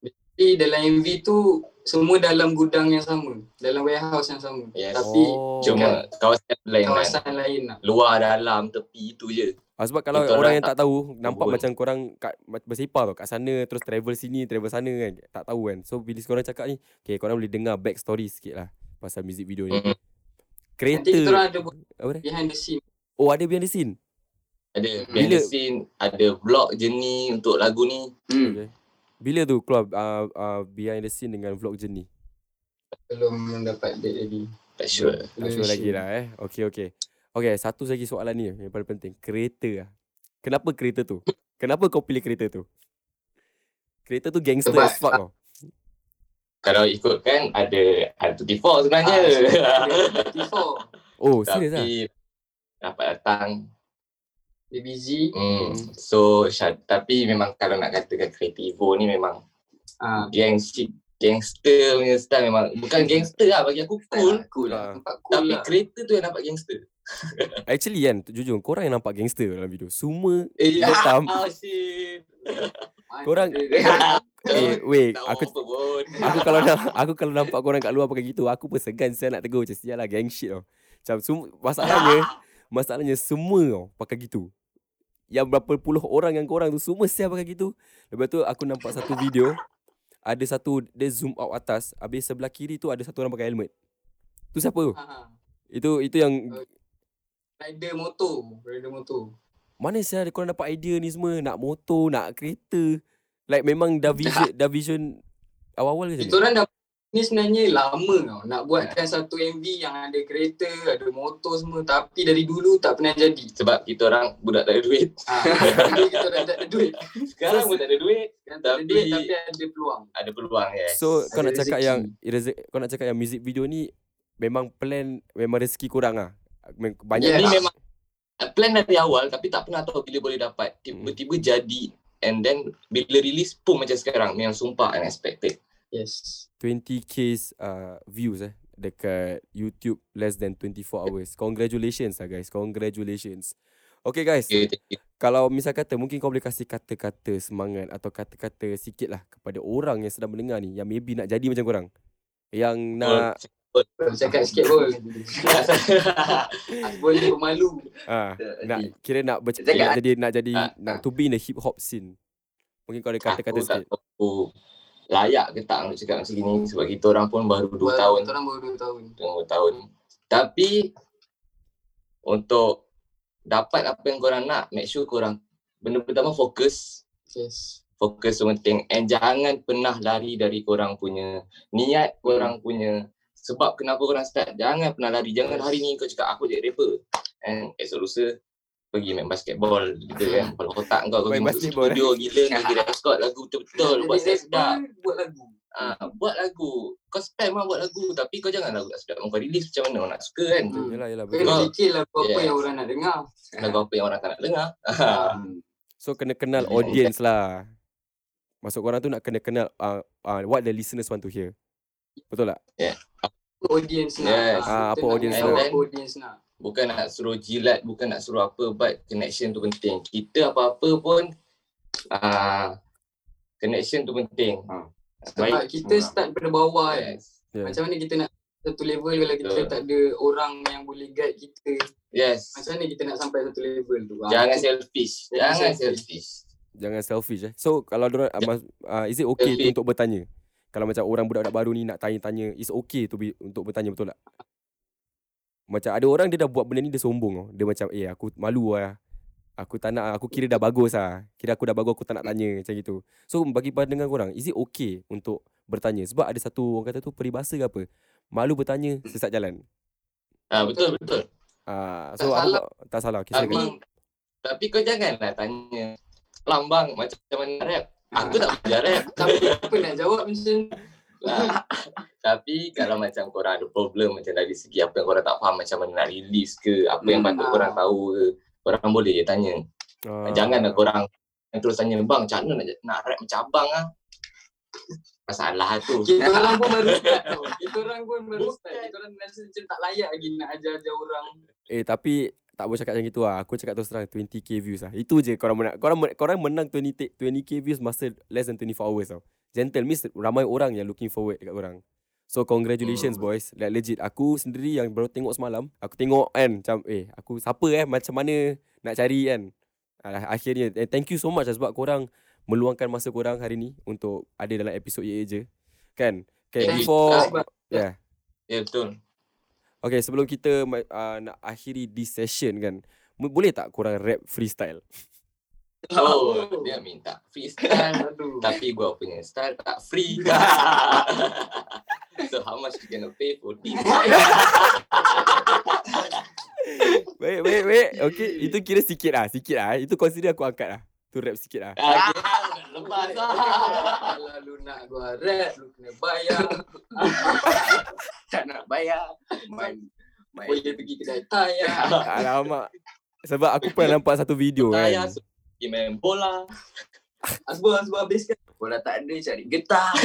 Speaker 3: Tapi dalam MV tu semua dalam gudang yang sama, dalam warehouse yang sama.
Speaker 2: Yes.
Speaker 3: Tapi
Speaker 1: Oh.
Speaker 2: cuma kawasan lain kan
Speaker 3: kawasan lain lah.
Speaker 2: luar dalam tepi itu je
Speaker 1: Ah, sebab kalau
Speaker 2: Kita
Speaker 1: orang
Speaker 2: orang
Speaker 1: yang tak tahu nampak
Speaker 2: tahu.
Speaker 1: macam korang kat bersepah tau kat sana terus travel sini travel sana kan tak tahu kan. So bila korang cakap ni okay korang boleh dengar back story sikit lah pasal music video ni.
Speaker 2: Mm.
Speaker 1: Kereta
Speaker 3: Nanti kita ada buat
Speaker 1: apa dia?
Speaker 3: behind the scene.
Speaker 1: Oh ada behind the scene.
Speaker 2: ada
Speaker 3: Hmm.
Speaker 2: behind the
Speaker 1: Bila-
Speaker 2: scene ada vlog journey untuk lagu ni
Speaker 4: Hmm.
Speaker 1: Okay. Bila tu keluar uh, uh, behind the scene dengan vlog journey?
Speaker 3: Belum dapat date lagi.
Speaker 2: tak sure
Speaker 1: Tak sure lagi lah eh. Okay okay. Okay satu lagi soalan ni yang paling penting. Kereta lah. Kenapa kereta tu? Kenapa kau pilih kereta tu? Kereta tu gangster
Speaker 2: Sebab-
Speaker 1: as fuck tau.
Speaker 2: kalau ikutkan ada R34 sebenarnya
Speaker 3: Ah, Before (laughs)
Speaker 1: Oh serius lah?
Speaker 2: tapi dapat datang
Speaker 3: dia busy.
Speaker 2: hmm. so syad, tapi memang kalau nak katakan kereta Evo ni memang
Speaker 3: Ah,
Speaker 2: gangster gangster punya style memang bukan gangster lah bagi aku cool
Speaker 4: Cool
Speaker 1: Ah.
Speaker 4: lah.
Speaker 3: nampak cool
Speaker 2: tapi
Speaker 3: lah.
Speaker 2: kereta tu yang nampak gangster (laughs)
Speaker 1: Actually kan jujur korang yang nampak gangster dalam video. Semua
Speaker 2: eh
Speaker 1: hitam. (laughs)
Speaker 2: ah shit
Speaker 1: korang- (laughs) Eh wait aku aku kalau nak, aku kalau nampak korang kat luar pakai gitu aku pun segan saya nak tegur macam sial lah gang shit tau. Macam semua masalahnya masalahnya semua tau pakai gitu. Yang berapa puluh orang yang korang tu semua sial pakai gitu. Lepas tu aku nampak satu video ada satu dia zoom out atas habis sebelah kiri tu ada satu orang pakai helmet. Tu siapa tu? Itu itu yang
Speaker 3: rider motor, rider motor.
Speaker 1: mana sial korang dapat idea ni semua nak motor, nak kereta. Like memang dah vision dah vision awal-awal ke
Speaker 3: Kita
Speaker 1: ni?
Speaker 3: orang dah ni sebenarnya lama tau nak buatkan satu MV yang ada kereta, ada motor semua tapi dari dulu tak pernah jadi.
Speaker 2: Sebab kita orang budak tak ada duit. (laughs)
Speaker 3: Ah, kita dah tak ada duit.
Speaker 2: Sekarang pun tak ada duit.
Speaker 3: Tak ada
Speaker 2: Tapi-
Speaker 3: duit tapi ada peluang.
Speaker 2: Ada peluang ya.
Speaker 1: So kau
Speaker 3: Ada
Speaker 1: nak cakap
Speaker 3: rezeki.
Speaker 1: yang rezeki, kau nak cakap yang music video ni memang plan memang rezeki kurang ah. Banyak
Speaker 3: Yes.
Speaker 2: Ini memang plan dari awal tapi tak pernah tahu bila boleh dapat. Tiba-tiba jadi and then bila release pun macam sekarang memang sumpah unexpected.
Speaker 3: Yes.
Speaker 1: 20k uh, views eh dekat YouTube less than 24 hours. Congratulations lah guys. Congratulations. Okay guys,
Speaker 2: Okay, thank you.
Speaker 1: kalau misal kata mungkin kau boleh kasih kata-kata semangat atau kata-kata sikit lah kepada orang yang sedang mendengar ni yang maybe nak jadi macam korang. Yang nak
Speaker 3: Kau cakap sikit pun. (laughs) Asbol ni pemalu.
Speaker 1: ah nak
Speaker 4: Nanti.
Speaker 1: kira nak ber-
Speaker 4: Cakap,
Speaker 1: nak jadi nak jadi
Speaker 2: ah,
Speaker 1: nak to be in the hip hop scene. Mungkin kau ada kata-kata sikit.
Speaker 2: tahu layak ke tak nak cakap macam gini sebab kita orang pun baru 2 tahun.
Speaker 3: Kita orang baru 2 tahun.
Speaker 2: Dua tahun. Tapi untuk dapat apa yang korang nak, make sure korang benda pertama fokus.
Speaker 3: Yes.
Speaker 2: Fokus penting and jangan pernah lari dari korang punya niat, korang punya sebab kenapa korang start. Jangan pernah lari. Jangan hari ni kau cakap aku jadi rapper. And esok lusa pergi main basketball gitu kan. Kalau kotak kau kau
Speaker 1: Main
Speaker 2: pergi studio gila kau pergi record lagu betul-betul buat sedap.
Speaker 3: buat lagu.
Speaker 2: Ah, buat lagu. Kau spam lah buat lagu tapi kau jangan lagu tak sedap. Kau release macam mana orang nak suka kan.
Speaker 3: Hmm.
Speaker 1: Yalah yalah betul.
Speaker 3: kena fikir lagu apa
Speaker 2: Yes.
Speaker 3: yang orang nak dengar.
Speaker 2: Lagu apa yang orang tak nak dengar.
Speaker 4: Hmm. (laughs)
Speaker 1: So kena kenal audience lah. Masuk korang tu nak kena kenal uh, uh, what the listeners want to hear. Betul tak?
Speaker 3: Apa audience nak.
Speaker 2: Yes.
Speaker 1: Ah,
Speaker 3: kita
Speaker 1: apa
Speaker 3: nak
Speaker 1: audience
Speaker 3: tahu
Speaker 2: nak.
Speaker 3: Apa audience nak.
Speaker 2: bukan nak suruh jilat, bukan nak suruh apa but connection tu penting. Kita apa-apa pun ah connection tu penting.
Speaker 4: Ha.
Speaker 3: Sebab kita
Speaker 4: Hmm.
Speaker 3: start daripada bawah kan.
Speaker 2: Yes.
Speaker 1: Yeah.
Speaker 3: Macam mana kita nak satu level kalau kita
Speaker 2: Betul.
Speaker 3: tak ada orang yang boleh guide kita.
Speaker 2: Yes.
Speaker 3: Macam mana kita nak sampai satu level tu. Ah,
Speaker 2: Jangan
Speaker 3: kita-
Speaker 2: selfish.
Speaker 3: Jangan
Speaker 2: Jangan
Speaker 3: selfish.
Speaker 2: selfish.
Speaker 1: Jangan selfish eh. So kalau dorang uh, uh, is it okay untuk bertanya? Kalau macam orang budak-budak baru ni nak tanya-tanya, is okay to be untuk bertanya betul tak? Macam ada orang dia dah buat benda ni dia sombong tau. Dia macam eh aku malu lah. Aku tak nak aku kira dah bagus lah. Kira aku dah bagus aku tak nak tanya macam gitu. So bagi pandangan korang, is it okay untuk bertanya? Sebab ada satu orang kata tu peribahasa ke apa? Malu bertanya sesat jalan.
Speaker 2: Ah betul betul.
Speaker 1: Ah,
Speaker 3: Tak
Speaker 1: so apa
Speaker 3: salah.
Speaker 1: tak salah. Okay,
Speaker 2: Tapi tapi kau janganlah tanya lambang macam mana rap. Aku tak belajar rap. (laughs)
Speaker 3: Tapi apa nak jawab macam
Speaker 2: Lah. Tapi kalau macam korang ada problem macam dari segi apa yang korang tak faham macam mana nak release ke, apa yang
Speaker 3: Hmm,
Speaker 2: patut
Speaker 3: ah.
Speaker 2: korang tahu ke, korang boleh je tanya.
Speaker 1: Ah,
Speaker 2: Janganlah korang yang terus tanya, bang macam mana nak, nak rap macam abang lah. Masalah tu.
Speaker 3: kita orang pun baru (laughs) start tau. Kita orang pun baru start. Kita orang rasa macam tak layak lagi nak ajar-ajar orang.
Speaker 1: Eh tapi tak boleh cakap macam gitu lah. Aku cakap terus terang 20k views lah. Itu je korang menang. Korang, korang menang 20, t- 20k views masa less than 24 hours tau. Gentle means ramai orang yang looking forward dekat korang. So congratulations
Speaker 2: Hmm.
Speaker 1: boys. Like legit aku sendiri yang baru tengok semalam. Aku tengok kan macam eh aku siapa eh macam mana nak cari kan. Ah, akhirnya eh, thank you so much lah sebab korang meluangkan masa korang hari ni untuk ada dalam episod Ye je. Kan? Okay, before yeah.
Speaker 2: Ya betul.
Speaker 1: Okay, sebelum kita uh, nak akhiri this session kan, boleh tak korang rap freestyle? (laughs)
Speaker 2: Oh, dia minta freestyle. (laughs)
Speaker 3: Aduh.
Speaker 2: Tapi gua punya style tak free. (laughs) so how much you gonna pay for this?
Speaker 1: Baik, baik, baik. Okay, itu kira sikit lah, sikit lah. Itu consider aku angkat lah. Tu rap sikit lah.
Speaker 2: Ah, Lepas lah.
Speaker 3: Kalau lu nak gua rap, lu kena bayar. (laughs)
Speaker 4: Tak nak bayar. Main. Main.
Speaker 3: Boleh pergi kedai tayar.
Speaker 1: Alamak. Sebab aku pernah nampak satu video kan.
Speaker 2: pergi main bola.
Speaker 3: Asbul, Asbul habiskan.
Speaker 4: Bola tak ada cari getah. (laughs)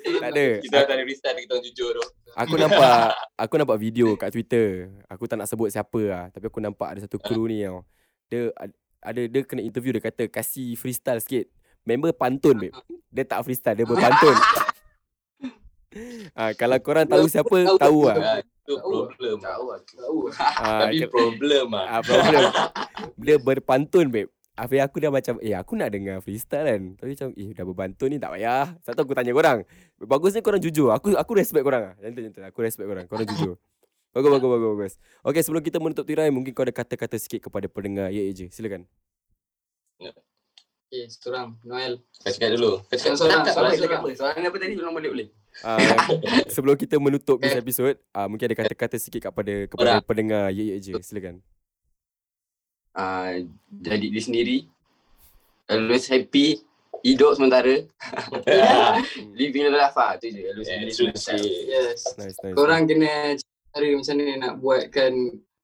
Speaker 1: Tak ada.
Speaker 2: Kita tak ada freestyle kita orang jujur tu.
Speaker 1: Aku nampak aku nampak video kat Twitter. Aku tak nak sebut siapa lah, tapi aku nampak ada satu kru ni tau. Dia ad- ada dia kena interview dia kata kasih freestyle sikit. Member pantun babe. Dia tak freestyle, dia berpantun. ah, kalau korang tahu siapa, tahu lah.
Speaker 2: Ah, Itu problem.
Speaker 4: Tahu.
Speaker 1: Ah,
Speaker 2: Tapi
Speaker 1: ke-
Speaker 2: problem ah.
Speaker 1: ah, problem. Dia berpantun babe. Habis aku dah macam Eh aku nak dengar freestyle kan Tapi macam Eh dah berpantun ni tak payah Satu aku tanya korang Bagusnya korang jujur Aku aku respect korang lah Gentle-gentle Aku respect korang Korang jujur Bagus bagus bagus bagus Okay sebelum kita menutup tirai Mungkin kau ada kata-kata sikit Kepada pendengar Ye Je Silakan
Speaker 3: Okay, seorang. Noel.
Speaker 2: Kau cakap dulu. Kau cakap
Speaker 3: Seorang,
Speaker 2: cakap
Speaker 3: seorang, seorang.
Speaker 4: apa? Soalan apa tadi? Ulang balik boleh?
Speaker 1: Uh, (laughs) sebelum kita menutup this episode, uh, mungkin ada kata-kata sikit kepada kepada
Speaker 2: Orang.
Speaker 1: pendengar Ye Ye Je. Silakan.
Speaker 4: Ah, jadi diri sendiri. Always happy. Hidup sementara. (laughs) Living the life lah. Tu je. Always
Speaker 2: Yeah,
Speaker 4: in
Speaker 2: shit.
Speaker 3: Yes.
Speaker 1: Nice, nice.
Speaker 3: Korang kena cara macam mana nak buatkan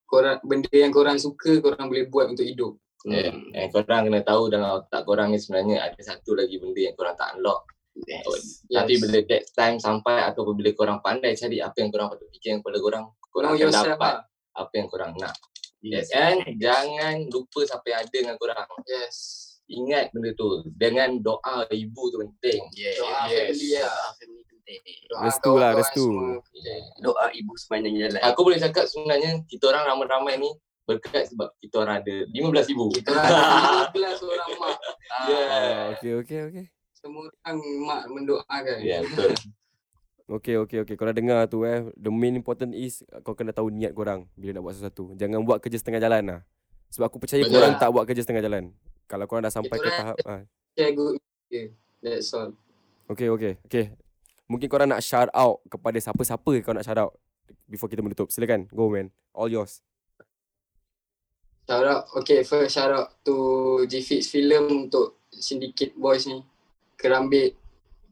Speaker 3: korang, benda yang korang suka korang boleh buat untuk hidup.
Speaker 2: Yeah.
Speaker 4: Hmm.
Speaker 2: And korang kena tahu dalam otak korang ni sebenarnya ada satu lagi benda yang korang tak unlock.
Speaker 4: Yes.
Speaker 2: Tapi bila that time sampai ataupun bila korang pandai cari apa yang korang patut fikir kepada korang, korang
Speaker 3: Know
Speaker 2: akan
Speaker 3: yourself
Speaker 2: dapat
Speaker 3: lah.
Speaker 2: apa yang korang nak.
Speaker 4: Yes.
Speaker 2: And jangan lupa siapa yang ada dengan korang.
Speaker 3: Yes.
Speaker 2: Ingat benda tu. Dengan doa ibu tu penting.
Speaker 4: Yes.
Speaker 3: Doa
Speaker 2: Yes.
Speaker 3: family lah.
Speaker 4: Family.
Speaker 3: Doa
Speaker 1: Restu lah, restu.
Speaker 3: semua.
Speaker 4: Doa ibu sepanjang jalan.
Speaker 2: Aku boleh cakap sebenarnya kita orang ramai-ramai ni berkat sebab kita orang ada 15 ibu.
Speaker 3: Kita orang (laughs) ada 15 orang mak.
Speaker 2: Yeah.
Speaker 1: Ah, okay, okay, okay.
Speaker 3: Semua orang mak mendoakan.
Speaker 2: Ya, yeah, betul.
Speaker 1: Okay, okay, okay. Korang dengar tu eh. The main important is kau kena tahu niat korang bila nak buat sesuatu. Jangan buat kerja setengah jalan lah. Sebab aku percaya
Speaker 2: Betul.
Speaker 1: korang tak buat kerja setengah jalan. Kalau korang dah sampai ke
Speaker 3: Kita
Speaker 1: tahap ah.
Speaker 3: Good. Yeah. That's all.
Speaker 1: Okay, okay, okay. Mungkin korang nak shout out kepada siapa-siapa kau nak shout out before kita menutup. Silakan. Go man. All yours.
Speaker 3: Shout out. Okay, first shout out to G-Fix Film untuk Syndicate Boys ni. Kerambit.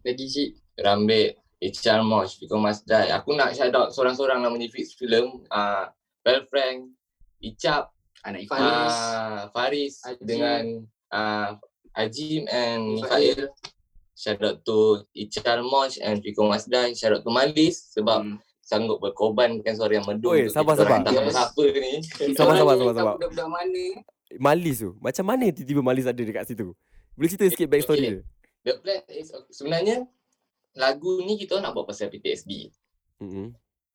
Speaker 3: Lagi cik.
Speaker 2: Rambit, Ichal Mosh, Fiko Masdai. Aku nak shout out seorang-seorang nama ni Fix Film. Uh, Bell Frank, Icap,
Speaker 4: Anak ibu.
Speaker 3: Faris.
Speaker 2: uh, Faris
Speaker 3: Ajim.
Speaker 2: dengan uh, Ajim and
Speaker 3: Mikhail.
Speaker 2: Shout out to Ichal Mosh and Fiko Masdai. Shout out to Malis sebab
Speaker 4: Hmm.
Speaker 2: sanggup berkorbankan suara yang merdu.
Speaker 1: Oi,
Speaker 2: untuk
Speaker 1: sabar, sabar.
Speaker 2: Tak
Speaker 3: Yes.
Speaker 2: siapa ni.
Speaker 1: Sabar, sabar, sabar, sabar.
Speaker 3: Budak-budak mana.
Speaker 1: Malis tu. Macam mana tiba-tiba Malis ada dekat situ? Boleh cerita sikit backstory
Speaker 2: Okay.
Speaker 1: dia?
Speaker 2: The plan is sebenarnya lagu ni kita nak buat pasal PTSD.
Speaker 1: Mm-hmm.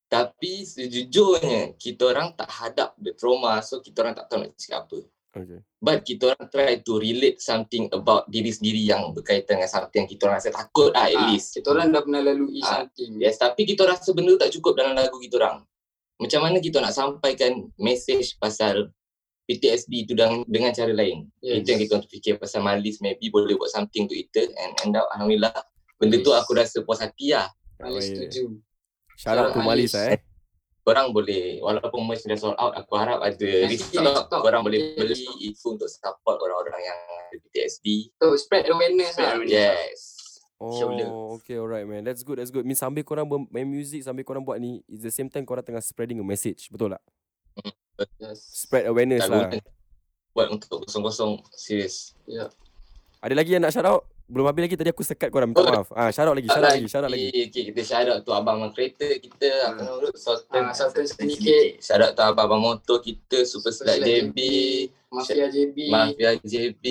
Speaker 2: Tapi sejujurnya kita orang tak hadap the trauma so kita orang tak tahu nak cakap apa.
Speaker 1: Okay.
Speaker 2: But kita orang try to relate something about diri sendiri yang berkaitan dengan something yang kita orang rasa takut lah at
Speaker 3: Ah,
Speaker 2: least.
Speaker 3: Kita orang dah pernah lalui
Speaker 2: Ah,
Speaker 3: something.
Speaker 2: Yes, tapi kita rasa benda tu tak cukup dalam lagu kita orang. Macam mana kita nak sampaikan message pasal PTSD tu dengan, dengan cara lain.
Speaker 3: Yes.
Speaker 2: Itu yang kita untuk fikir pasal Malis maybe boleh buat something to it and end up Alhamdulillah benda tu
Speaker 3: Yes.
Speaker 2: aku rasa puas hati lah.
Speaker 3: Malis
Speaker 1: Oh, ya.
Speaker 3: setuju.
Speaker 1: Shout out to Malis
Speaker 3: Malis.
Speaker 1: lah eh.
Speaker 2: Korang boleh, walaupun merch dah sold out, aku harap ada restock. Korang boleh
Speaker 3: Yes.
Speaker 2: beli itu untuk support orang-orang yang ada PTSD.
Speaker 3: So, spread awareness
Speaker 4: Spread
Speaker 3: lah.
Speaker 2: Yes.
Speaker 4: Shoulder.
Speaker 1: Oh, okay, alright man. That's good, that's good. Means sambil korang ber- main music, sambil korang buat ni, at the same time korang tengah spreading a message. Betul tak?
Speaker 3: Yes.
Speaker 1: Spread awareness
Speaker 2: Tak
Speaker 1: lah.
Speaker 2: buat untuk kosong-kosong serius.
Speaker 1: Ada lagi yang nak shout out? Belum habis lagi tadi aku sekat korang. Minta
Speaker 2: Oh.
Speaker 1: maaf. Ah, shout out lagi, out lagi, out lagi.
Speaker 2: Okay, kita out tu abang abang kereta kita, apa nama tu? Sultan.
Speaker 3: Ah, Sultan sedikit.
Speaker 2: Shout out tu abang-abang motor kita, Super Slide JB,
Speaker 3: Mafia JB.
Speaker 2: Mafia JB,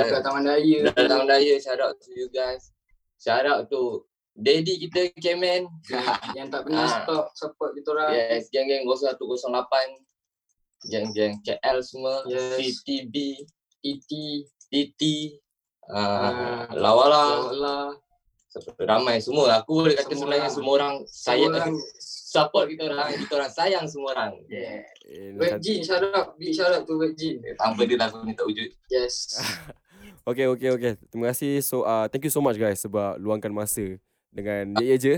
Speaker 3: Dekat Taman Daya.
Speaker 2: Raya, shout out to you guys. Shout out to Daddy kita, Kemen. (laughs)
Speaker 3: Yang tak pernah
Speaker 2: Ah.
Speaker 3: stop support kita orang.
Speaker 2: Yes, geng-geng 0108. Geng-geng KL semua.
Speaker 3: Yes.
Speaker 2: CTB,
Speaker 3: ET.
Speaker 2: TT, uh,
Speaker 3: Ah.
Speaker 2: Lawala.
Speaker 3: Allah.
Speaker 2: Ramai semua. Aku boleh kata
Speaker 3: Semua
Speaker 2: sebenarnya
Speaker 3: orang.
Speaker 2: semua orang saya
Speaker 3: orang.
Speaker 2: support kita orang. Kita orang sayang semua orang.
Speaker 4: Yeah.
Speaker 1: Eh,
Speaker 3: Virgin, shout out. Big shout out to Virgin.
Speaker 2: Tanpa dia lagu ni tak wujud.
Speaker 3: Yes. (laughs)
Speaker 1: Okay, okay, okay. Terima kasih. So, uh, thank you so much guys sebab luangkan masa dengan Ye Ye Je.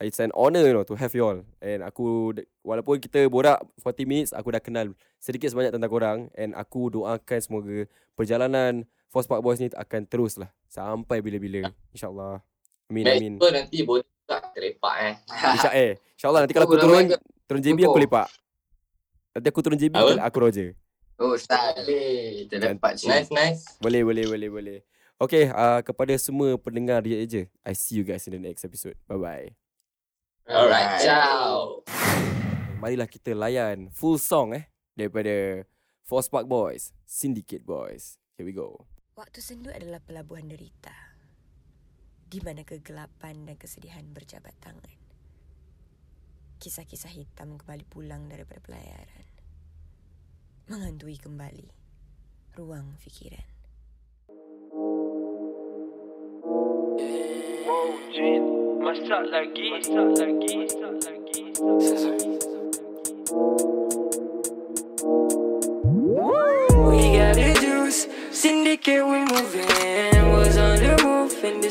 Speaker 1: It's an honour you know, to have you all. And aku, walaupun kita borak 40 minutes, aku dah kenal sedikit sebanyak tentang korang. And aku doakan semoga perjalanan Force Park Boys ni akan terus lah. Sampai bila-bila. InsyaAllah. Amin,
Speaker 2: Baik,
Speaker 1: amin.
Speaker 2: tu nanti boleh tak terlepak eh.
Speaker 1: Insya eh. InsyaAllah nanti kalau aku
Speaker 3: Aku
Speaker 1: turun, turun JB aku lepak. Nanti aku turun JB,
Speaker 2: Apa?
Speaker 1: aku Roger.
Speaker 4: Oh, style.
Speaker 3: Boleh.
Speaker 4: Kita dapat cik.
Speaker 2: Nice, nice.
Speaker 1: Boleh, boleh, boleh, boleh. Okay, uh, kepada semua pendengar Ye Je, I see you guys in the next episode. Bye-bye.
Speaker 2: Alright,
Speaker 4: Alright.
Speaker 2: ciao.
Speaker 1: Marilah kita layan full song eh daripada Force Park Boys, Syndicate Boys. Here we go.
Speaker 5: Waktu sendu adalah pelabuhan derita. Di mana kegelapan dan kesedihan berjabat tangan. Kisah-kisah hitam kembali pulang daripada pelayaran. Menghantui kembali ruang fikiran.
Speaker 6: Masak lagi, masak lagi, masak lagi. We got the juice, syndicate we moving.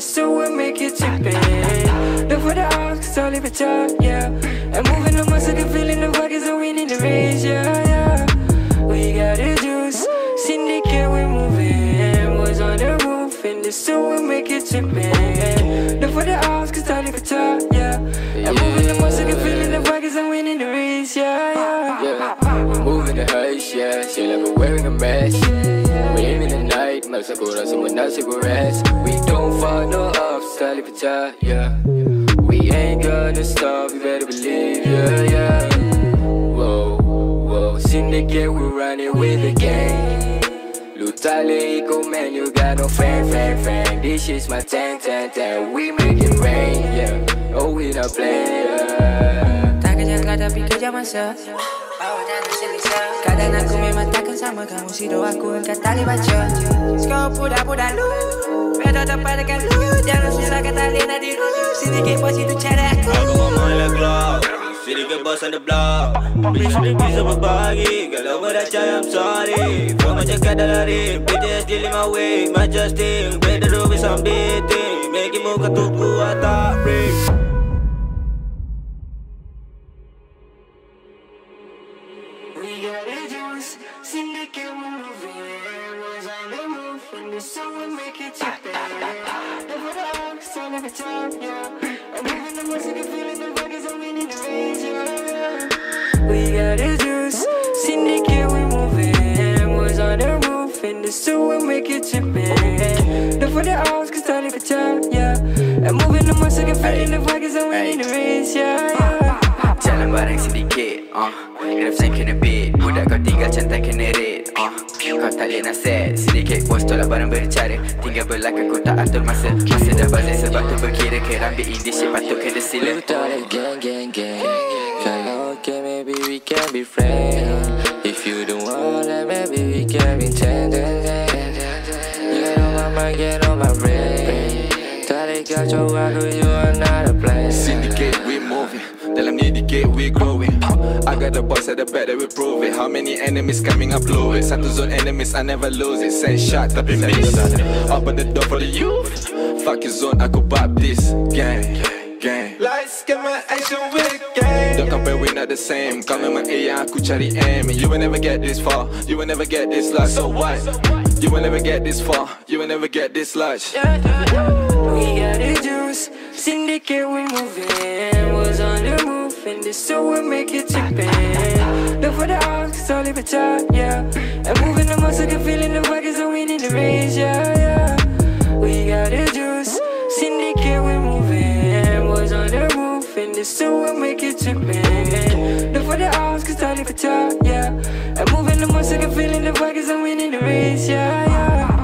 Speaker 6: the so we make it tipping. Look for the odds, cause I live a top, yeah. And moving the muscle, can feeling the pockets and winning the race, yeah, yeah. We got the juice, syndicate, we moving. Was on the roof, and the so we make it tipping. Look for the odds, cause I
Speaker 4: hush, yeah. She like we're wearing a mesh. We aim in the night, maksa kurang semua nasi rest. We don't follow up, sekali pecah, yeah. We ain't gonna stop, you better believe, yeah, yeah. Whoa, whoa, syndicate, we running with the gang. Lu tak boleh ikut man, you got no fan, fan, fan. This is my tank, tank, tank. We make it rain, yeah. Oh, we not playing, yeah.
Speaker 5: Tak kerja kau tapi kerja masa Bawa dan selesa Kadang aku memang takkan sama. Kamu Sido aku engkau tali baca Skop budak-budak lu Better tepat dekat lu. Jangan silakan tali nak diru Sedikit bos itu cara aku.
Speaker 7: Aku ngomong in the club Sedikit boss on the block. Bitch ni bisa berbagi. Kalau berdacai I'm sorry. Kau macam kadang lari PTSD lima way My Justin Better do with some dating Make it muka tuku atau break
Speaker 6: the juice, syndicate, we moving. Was on the move, and the so we make it tipping. Look for the odds, I live a top, yeah. I'm moving the muscle, can feeling the pockets, I'm winning the race, yeah, yeah. We got the juice, syndicate, we moving. Was on the roof, and the so we make it tipping. Look for the odds, cause I live a top, yeah. I'm moving the muscle, can feeling the pockets, I'm winning the race, yeah, yeah.
Speaker 4: Jalan bareng sedikit uh. Kena pesan kena beat Budak kau tinggal cantai kena rate uh. Kau tak boleh set Sedikit bos tolak barang bercara. Tinggal belakang kau tak atur masa. Masa dah bazir sebab tu berkira Kerambit indis shit patut kena sila.
Speaker 7: Lu tak ada gang gang gang. Kalau okay maybe we can be friends. If you don't want that maybe we can be ten ten ten Get on my mind, get on my brain Tarik kacau aku you another plan
Speaker 8: Syndicate, we moving. Dalam ni decade, we growing. I got the boys at the back that we prove it. How many enemies coming up, blow it. Satu zone enemies, I never lose it. Send shot, tapi miss. Open the door for the youth. Fuck your zone, aku bop this. Gang, gang. Lights, get my action with the gang. Don't compare, we not the same. Kau memang A yang aku cari M. You will never get this far. You will never get this large. So what? You will never get this far. You will never get this large.
Speaker 6: We got the juice, syndicate, we moving. Was on the move, and the so we make it tipping. Look for the odds, cause I live a top, yeah. And moving the muscle, can feeling the pockets, and winning the race, yeah, yeah. I top, yeah. And moving the muscle, can feeling the pockets, and winning the race, yeah, yeah.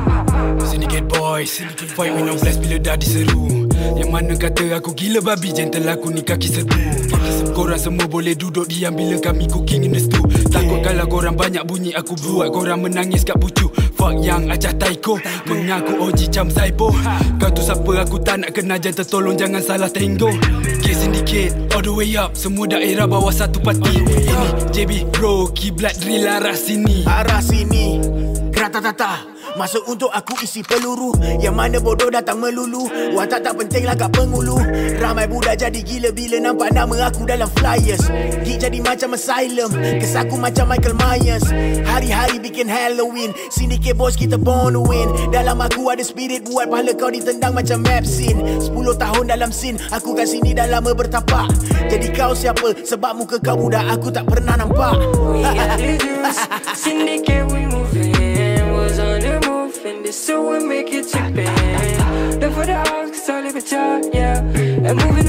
Speaker 9: Syndicate boys Fight with no blast bila dah diseru Yang mana kata aku gila babi Gentle aku ni kaki serbu Korang semua boleh duduk diam Bila kami cooking in the stew Takut kalau korang banyak bunyi Aku buat korang menangis kat pucu Fuck yang acah taiko. Mengaku OG cam saipo. Kau tu siapa? Aku tak nak kenal. Jangan tertolong jangan salah tenggo Okay syndicate all the way up. Semua daerah bawah satu parti. Ini JB bro. Kiblat drill arah sini.
Speaker 10: Arah sini. Rata-tata Masuk untuk aku isi peluru Yang mana bodoh datang melulu. Watak tak penting lah kat pengulu. Ramai budak jadi gila bila nampak nama aku dalam flyers. Gig jadi macam asylum. Kes aku macam Michael Myers. Hari-hari bikin Halloween. Syndicate boys kita born to win. Dalam aku ada spirit buat pahala kau ditendang macam map scene 10 tahun dalam scene Aku kat sini dah lama bertapak. Jadi kau siapa? Sebab muka kau budak aku tak pernah nampak.
Speaker 6: We got the syndicate, so we make it tipping. Look for the odds, cause I live a top, yeah. And moving